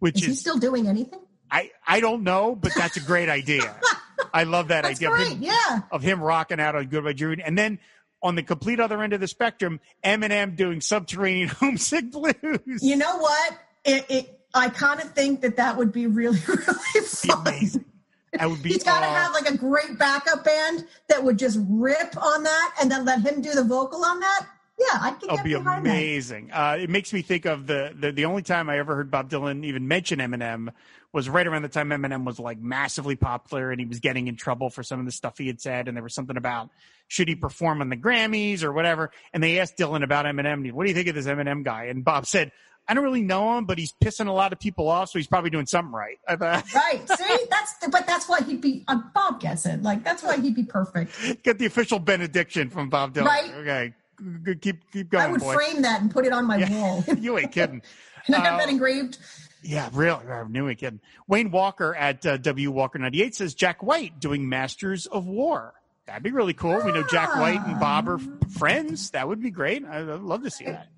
which Is he still doing anything? I I don't know, but that's a great idea. I love that That's idea of him, Yeah. of him rocking out on Goodbye Reed. and then on the complete other end of the spectrum, Eminem doing Subterranean Homesick Blues. You know what? It, it I kind of think that that would be really really fun. amazing. That would be. He's got to aw- have like a great backup band that would just rip on that and then let him do the vocal on that. Yeah, I That'll get be amazing. Uh, it makes me think of the, the the only time I ever heard Bob Dylan even mention Eminem was right around the time Eminem was like massively popular and he was getting in trouble for some of the stuff he had said, and there was something about should he perform on the Grammys or whatever, and they asked Dylan about Eminem. What do you think of this Eminem guy? And Bob said, "I don't really know him, but he's pissing a lot of people off, so he's probably doing something right." Right. See, that's the, but that's why he'd be. Uh, Bob gets it. Like that's why he'd be perfect. get the official benediction from Bob Dylan. Right. Okay, keep keep going, I would boy. frame that and put it on my Yeah. wall. you ain't kidding. Can I have Uh, that engraved? Yeah, really. I knew it. Kidding. Wayne Walker at uh, W Walker ninety eight says Jack White doing Masters of War. That'd be really cool. We know Jack White and Bob are f- friends. That would be great. I'd I'd love to see that.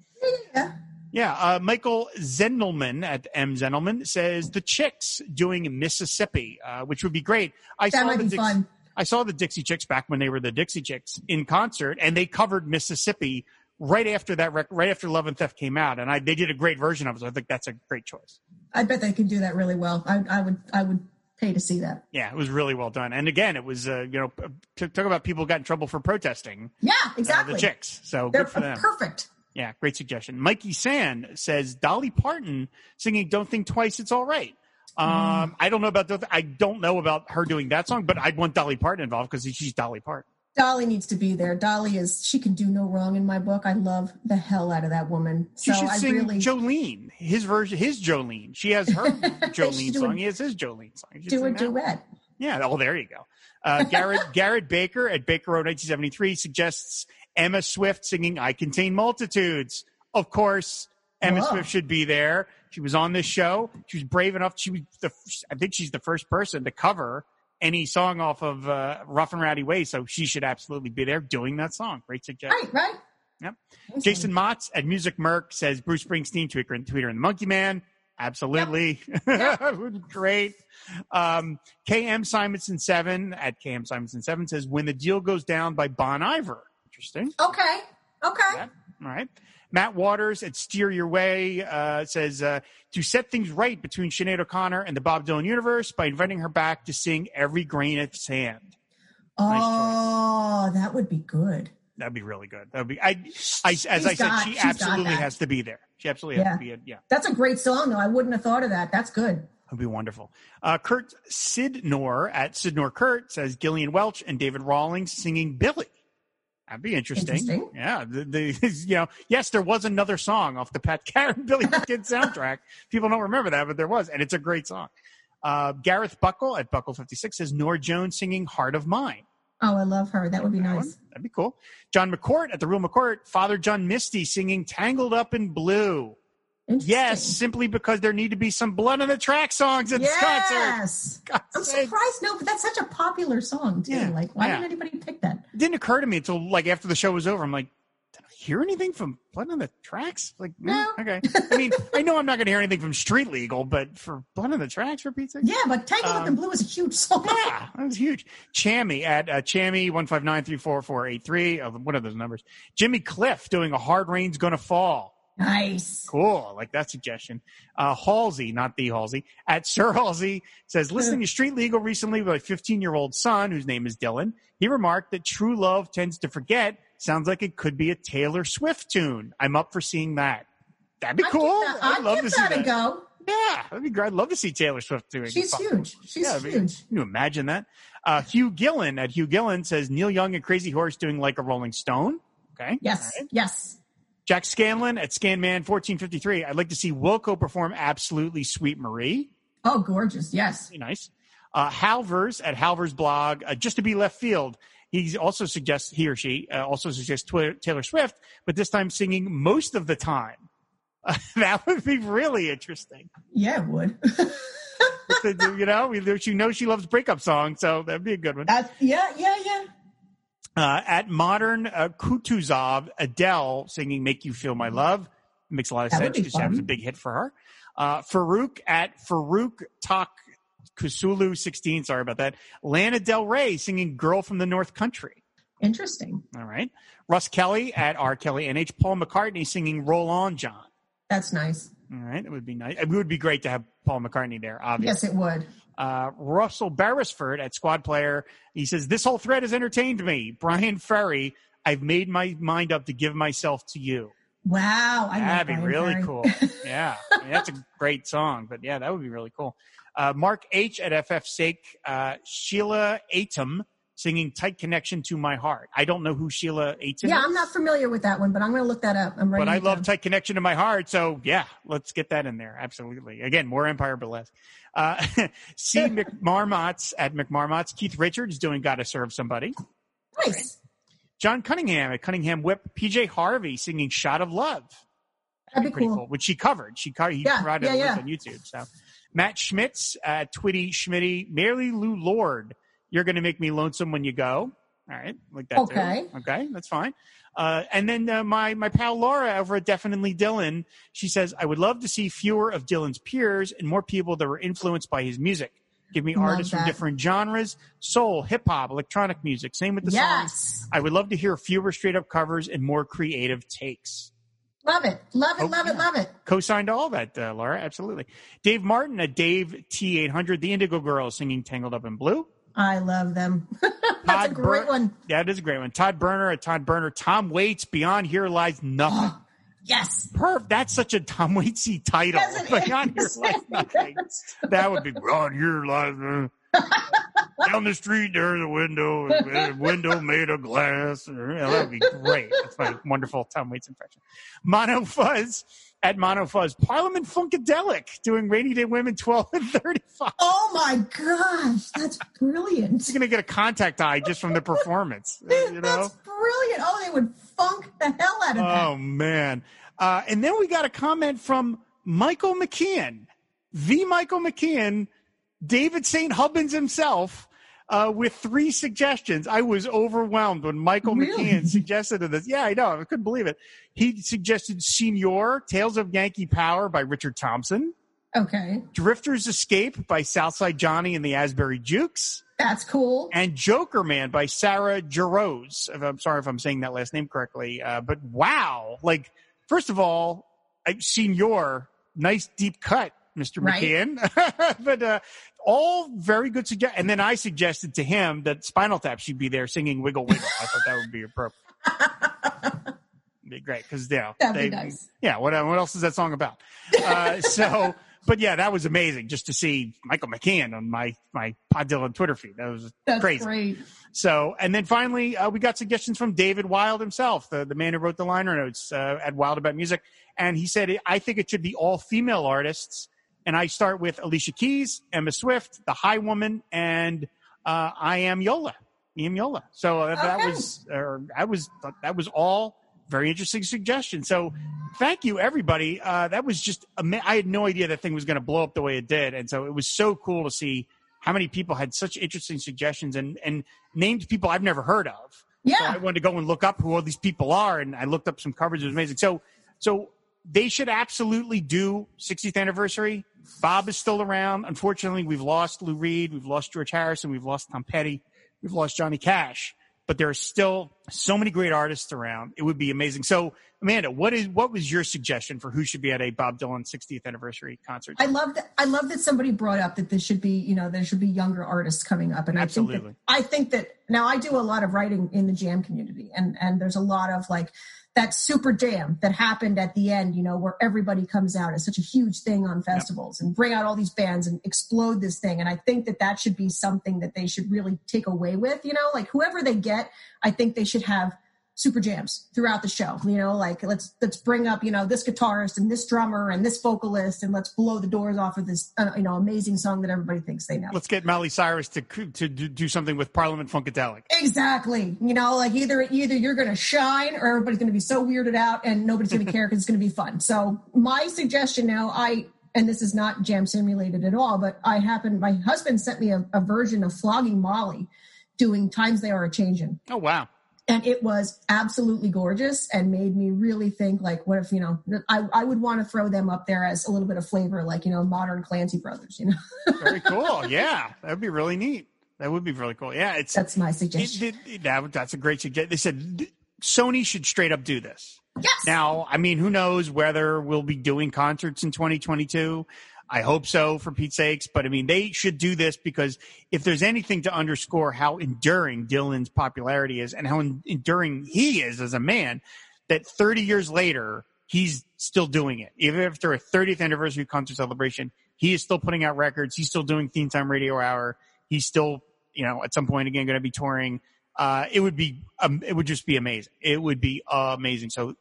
Yeah. Yeah. Uh, Michael Zendelman at M Zendelman says the Chicks doing Mississippi, uh, which would be great. I That saw might the be Dix- fun. I saw the Dixie Chicks back when they were the Dixie Chicks in concert, and they covered Mississippi right after that rec- right after Love and Theft came out, and I they did a great version of it. So I think that's a great choice. I bet they could do that really well. I, I would. I would pay to see that. Yeah, it was really well done. And again, it was uh, you know t- talk about people got in trouble for protesting. Yeah, uh, exactly. the chicks. So They're good for them. perfect. Yeah, great suggestion. Mikey Sand says Dolly Parton singing "Don't Think Twice, It's All Right." Um, I don't know about Don't Th- I don't know about her doing that song, but I'd want Dolly Parton involved because she's Dolly Parton. Dolly needs to be there. Dolly is. She can do no wrong in my book. I love the hell out of that woman. She so should I sing really Jolene, his version, his Jolene. She has her Jolene song. a- He has his Jolene song. She do a duet. Yeah. Oh, there you go. Uh, Garrett Garrett Baker at Baker Road 1973 suggests Emma Swift singing "I Contain Multitudes." Of course, Emma Whoa. Swift should be there. She was on this show. She was brave enough. She was the. I think she's the first person to cover any song off of uh, Rough and Rowdy Way, so she should absolutely be there doing that song. Great suggestion. Right, right. Yep. Awesome. Jason Motz at Music Merc says Bruce Springsteen, Tweeter and Tweeter and the Monkey Man. Absolutely. Great. Um, KM Simonson 7 at KM Simonson 7 says When the Deal Goes Down by Bon Iver. Interesting. Okay. Okay. Yeah. All right. Matt Waters at Steer Your Way uh, says uh, to set things right between Sinead O'Connor and the Bob Dylan universe by inviting her back to sing Every Grain of Sand. Oh, that would be good. That'd be really good. That'd be. I. I as I said, got- she absolutely has to be there. She absolutely has to be. A, yeah. That's a great song, though. I wouldn't have thought of that. That's good. That'd be wonderful. Uh, Kurt Sidnor at Sidnor Kurt says Gillian Welch and David Rawlings singing Billy. That'd be interesting. Interesting. Yeah, the, the you know, yes, there was another song off the Pat Garrett Billy the Kid soundtrack. People don't remember that, but there was, and it's a great song. Uh, Gareth Buckle at Buckle fifty six says Norah Jones singing "Heart of Mine." Oh, I love her. That would be That nice. one, That'd be cool. John McCourt at the Real McCourt, Father John Misty singing "Tangled Up in Blue." Yes, simply because there need to be some blood on the track songs at this concert. Yes. I'm sake. surprised. No, but that's such a popular song too. Yeah, Like, why yeah. didn't anybody pick that? It didn't occur to me until like after the show was over. I'm like, did I hear anything from Blood on the Tracks? Like, mm, No. okay. I mean, I know I'm not going to hear anything from Street Legal, but for Blood on the Tracks, for Pete's sake, Yeah, but Tangled Up in Um, Blue is a huge song. yeah, that was huge. Chammy at uh, Chammy one five nine three four four eight three. Uh, What are those numbers? Jimmy Cliff doing a hard rain's gonna fall. Nice. Cool. I like that suggestion. Uh, Halsey, not the Halsey, at Sir Halsey says, listening to Street Legal recently with a 15 year old son whose name is Dylan, he remarked that true love tends to forget sounds like it could be a Taylor Swift tune. I'm up for seeing that. That'd be I'd cool. That, I'd I'd love to see that go. Yeah, that'd be great. I'd love to see Taylor Swift doing She's huge. She's Yeah, huge. Can you imagine that? Uh, Hugh Gillen at Hugh Gillen says Neil Young and Crazy Horse doing like a Rolling Stone. Okay. Yes. Right. Yes. Jack Scanlon at Scanman1453. I'd like to see Wilco perform Absolutely Sweet Marie. Oh, gorgeous. Yes. Be nice. Uh, Halvers at Halvers blog, uh, just to be left field. He also suggests, he or she uh, also suggests Twi- Taylor Swift, but this time singing most of the time. that would be really interesting. Yeah, it would. you know, she knows she loves breakup songs, so that'd be a good one. That's, yeah, yeah, yeah. Uh, at Modern uh, Kutuzov, Adele singing "Make You Feel My Love" makes a lot of That sense be because that was a big hit for her. Uh, Farouk at Farouk Tak Kusulu sixteen. Sorry about that. Lana Del Rey singing "Girl from the North Country." Interesting. All right. Russ Kelly at R Kelly NH. Paul McCartney singing "Roll On, John." That's nice. All right, it would be nice. It would be great to have Paul McCartney there. Obviously. Yes, it would. Uh, Russell Beresford at Squad Player. He says, This whole thread has entertained me. Bryan Ferry, I've made my mind up to give myself to you. Wow. I That'd be Bryan really Ferry. cool. Yeah. I mean, that's a great song, but yeah, that would be really cool. Uh, Mark H at FF Sake, uh, Sheila Atim singing Tight Connection to My Heart. I don't know who Sheila Atim Yeah, is. I'm not familiar with that one, but I'm going to look that up. I'm ready. but I love Tight Connection to My Heart. So yeah, let's get that in there. Absolutely. Again, more Empire Burlesque. Uh, C. McMarmots at McMarmots. Keith Richards doing Gotta Serve Somebody. nice. John Cunningham at Cunningham Whip. PJ Harvey singing Shot of Love. That'd be Pretty cool. cool. Which she covered. She covered, he Yeah, provided yeah, yeah. on YouTube. So Matt Schmitz at Twitty Schmitty. Mary Lou Lord. You're going to make me lonesome when you go. All right. Like that. too. Okay. Okay. That's fine. Uh, and then uh, my my pal Laura over at Definitely Dylan, she says, I would love to see fewer of Dylan's peers and more people that were influenced by his music. Give me Love artists from different genres, soul, hip hop, electronic music. Same with the songs. Yes. I would love to hear fewer straight up covers and more creative takes. Love it. Love it. Oh, love it. Love it. Co-signed to all that, uh, Laura. Absolutely. Dave Martin a Dave T800, the Indigo Girls singing Tangled Up in Blue. I love them. That's Todd a great Bur- one. Yeah, it is a great one. Todd Burner at Todd Burner. Tom Waits, Beyond Here Lies Nothing. Yes. Perf, that's such a Tom Waitsy title. Beyond Here. Lies Nothing. That would be Beyond Here Lies Nothing. Down the street, there's a window, a window made of glass. Yeah, that would be great. That's my wonderful Tom Waits impression. Mono Fuzz at Mono Fuzz. Parliament Funkadelic doing Rainy Day Women 12 and 35. Oh my gosh, that's brilliant. You're going to get a contact eye just from the performance. You know? That's brilliant. Oh, they would funk the hell out of that. Oh man! Uh, and then we got a comment from Michael McKean, the Michael McKean, David St. Hubbins himself, uh, with three suggestions. I was overwhelmed when Michael Really? McKean suggested this. Yeah, I know. I couldn't believe it. He suggested "Señor" Tales of Yankee Power by Richard Thompson, Okay, "Drifter's Escape" by Southside Johnny and the Asbury Jukes. that's cool. and Jokerman by Sarah Jarosz. If I'm sorry if I'm saying that last name correctly, uh, but wow! Like, first of all, I've seen your nice deep cut, Mr. Right. McKean, but uh, all very good suggest. And then I suggested to him that Spinal Tap should be there singing Wiggle Wiggle. I thought that would be appropriate. be great because yeah, That'd be nice. Yeah, what what else is that song about? Uh, so but yeah, that was amazing just to see Michael McKean on my my Pod Dylan Twitter feed. That was That's crazy. great. So, and then finally, uh, we got suggestions from David Wild himself, the, the man who wrote the liner notes uh, at Wild About Music. And he said, I think it should be all female artists. And I start with Alicia Keys, Emma Swift, The Highwomen, and uh, I Am Yola. I Am Yola. So uh, that was, uh, that was, that was all very interesting suggestions. So thank you, everybody. Uh, that was just, ama- I had no idea that thing was going to blow up the way it did. And so it was so cool to see how many people had such interesting suggestions and, and named people I've never heard of. So I wanted to go and look up who all these people are, and I looked up some coverage. It was amazing. So, so they should absolutely do 60th anniversary. Bob is still around. Unfortunately, we've lost Lou Reed, we've lost George Harrison, we've lost Tom Petty, we've lost Johnny Cash. But there are still so many great artists around. It would be amazing. So, Amanda, what is what was your suggestion for who should be at a Bob Dylan 60th anniversary concert? I love that. I love that somebody brought up that there should be, you know, there should be younger artists coming up, and I think Absolutely. that I think that now I do a lot of writing in the jam community, and and there's a lot of like that super jam that happened at the end, you know, where everybody comes out. It's such a huge thing on festivals and bring out all these bands and explode this thing. And I think that that should be something that they should really take away with, you know, like whoever they get, I think they should have super jams throughout the show you know like let's let's bring up you know this guitarist and this drummer and this vocalist and let's blow the doors off of this uh, you know amazing song that everybody thinks they know Let's get Miley Cyrus to to do something with Parliament Funkadelic. exactly you know like either either you're gonna shine or everybody's gonna be so weirded out and nobody's gonna care because it's gonna be fun so my suggestion now i and this is not jam simulated at all but i happen my husband sent me a, a version of flogging molly doing times they are a changing Oh wow. And it was absolutely gorgeous and made me really think like what if you know i, I would want to throw them up there as a little bit of flavor like you know modern clancy brothers you know Very cool. yeah, that would be really neat. That would be really cool. Yeah, it's that's my it, suggestion it- that, that's a great suggestion. They said Sony should straight up do this. yes Now, I mean, who knows whether we'll be doing concerts in 2022? I hope so for Pete's sakes. But I mean, they should do this because if there's anything to underscore how enduring Dylan's popularity is and how en- enduring he is as a man, that 30 years later, he's still doing it. Even after a 30th anniversary concert celebration, he is still putting out records. He's still doing Theme Time Radio Hour. He's still, you know, at some point again going to be touring. Uh, it would be, um, it would just be amazing. It would be amazing. So,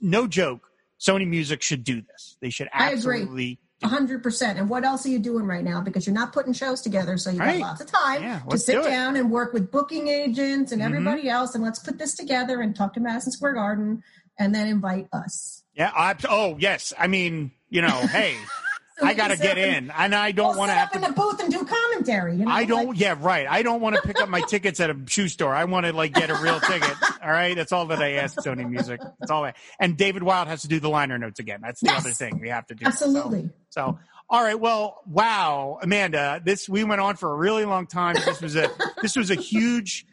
no joke, Sony Music should do this. They should absolutely. A hundred percent. And what else are you doing right now? Because you're not putting shows together, so you Right. got lots of time Yeah, to sit do. Mm-hmm. down and work with booking agents and everybody else, and let's put this together and talk to Madison Square Garden, and then invite us. Yeah. I, oh, yes. I mean, you know, hey, So I got to get in, and I don't want to have up to. in the booth and do commentary. You know, I don't. like- yeah, right. I don't want to pick up my tickets at a shoe store. I want to like get a real ticket. All right, that's all that I ask Sony Music. That's all. I, and David Wild has to do the liner notes again. That's the Yes. other thing we have to do. Absolutely. So, so, all right. Well, wow, Amanda, this we went on for a really long time. This was a this was a huge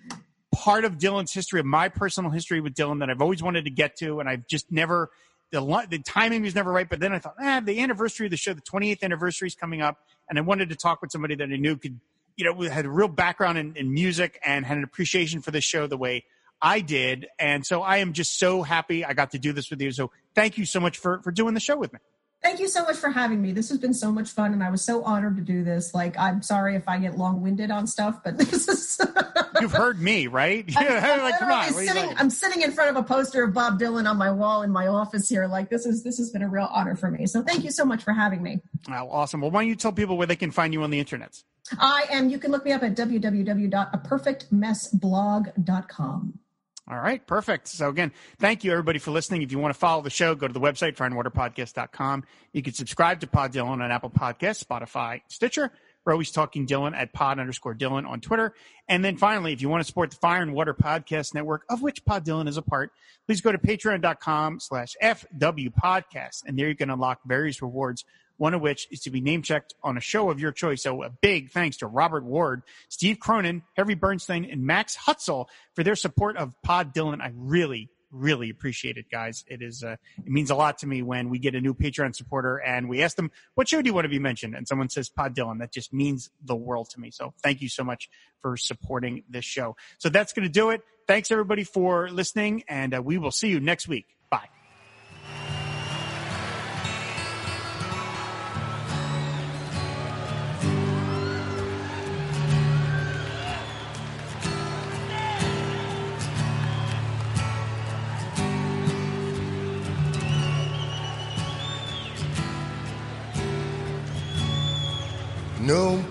part of Dylan's history, of my personal history with Dylan that I've always wanted to get to, and I've just never the the timing was never right. But then I thought, ah, the anniversary of the show, the 28th anniversary is coming up, and I wanted to talk with somebody that I knew could, you know, had a real background in, in music and had an appreciation for this show the way I did, and so I am just so happy I got to do this with you. So thank you so much for for doing the show with me. Thank you so much for having me. This has been so much fun, and I was so honored to do this. Like, I'm sorry if I get long winded on stuff, but this is. You've heard me, right? I'm, like, come on. literally what are you sitting, I'm sitting in front of a poster of Bob Dylan on my wall in my office here. Like this is this has been a real honor for me. So thank you so much for having me. Oh, awesome. Well, why don't you tell people where they can find you on the internet? I am. You can look me up at www.aperfectmessblog.com. All right, perfect. So again, thank you everybody for listening. If you want to follow the show, go to the website, fireandwaterpodcast.com. You can subscribe to Pod Dylan on Apple Podcasts, Spotify, Stitcher. We're always talking Dylan at pod underscore Dylan on Twitter. And then finally, if you want to support the Fire and Water Podcast Network, of which Pod Dylan is a part, please go to patreon.com slash FW Podcast. And there you can unlock various rewards one of which is to be name checked on a show of your choice. So a big thanks to Robert Ward, Steve Cronin, Harvey Bernstein, and Max Hutzel for their support of Pod Dylan. I really, really appreciate it, guys. It is, uh, it means a lot to me when we get a new Patreon supporter and we ask them, what show do you want to be mentioned? And someone says Pod Dylan. That just means the world to me. So thank you so much for supporting this show. So that's going to do it. Thanks everybody for listening and uh, we will see you next week.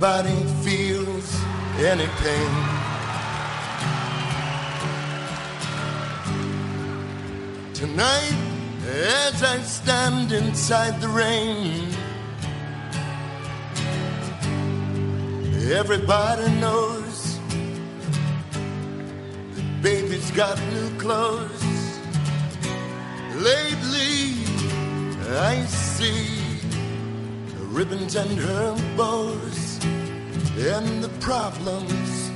Everybody feels any pain. Tonight, as I stand inside the rain, everybody knows that baby's got new clothes. Lately, I see ribbons and her bows and the problems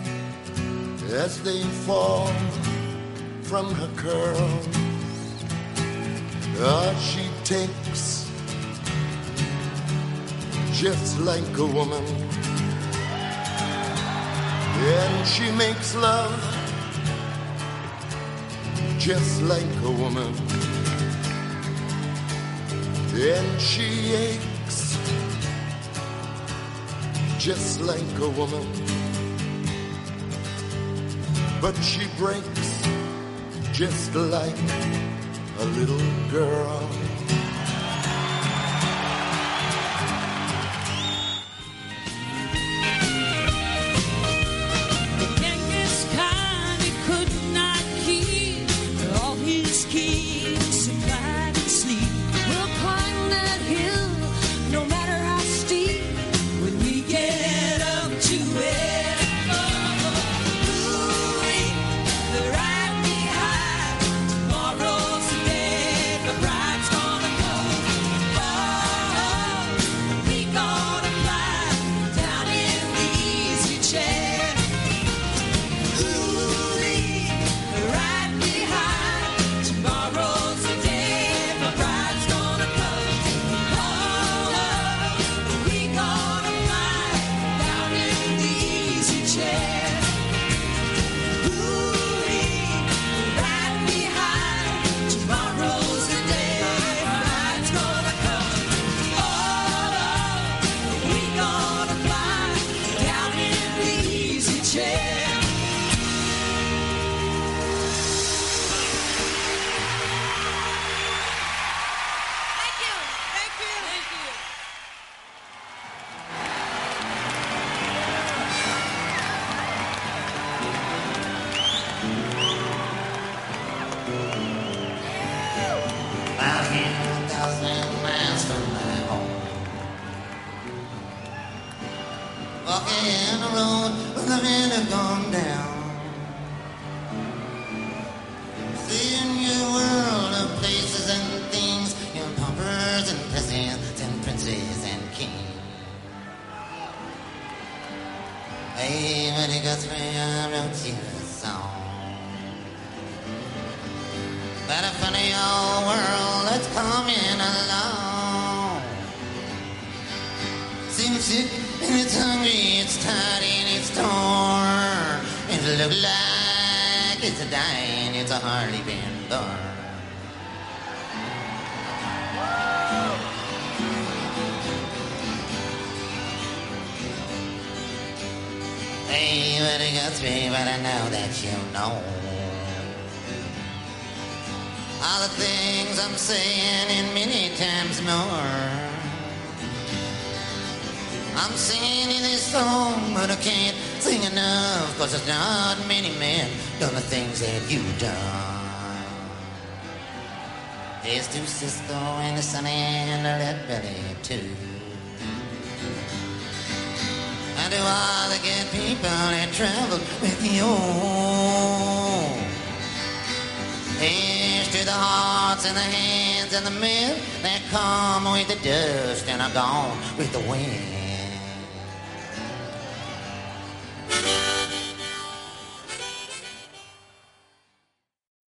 as they fall from her curls. Ah, she takes just like a woman, and she makes love just like a woman, and she aches just like a woman, but she breaks just like a little girl. I know that you know. All the things I'm saying and many times more. I'm singing in this song, but I can't sing enough, cause there's not many men done the things that you've done. There's two sisters and the Sonny and the Leadbelly all the good people that traveled with you. Here's to the hearts and the hands and the men that come with the dust and are gone with the wind.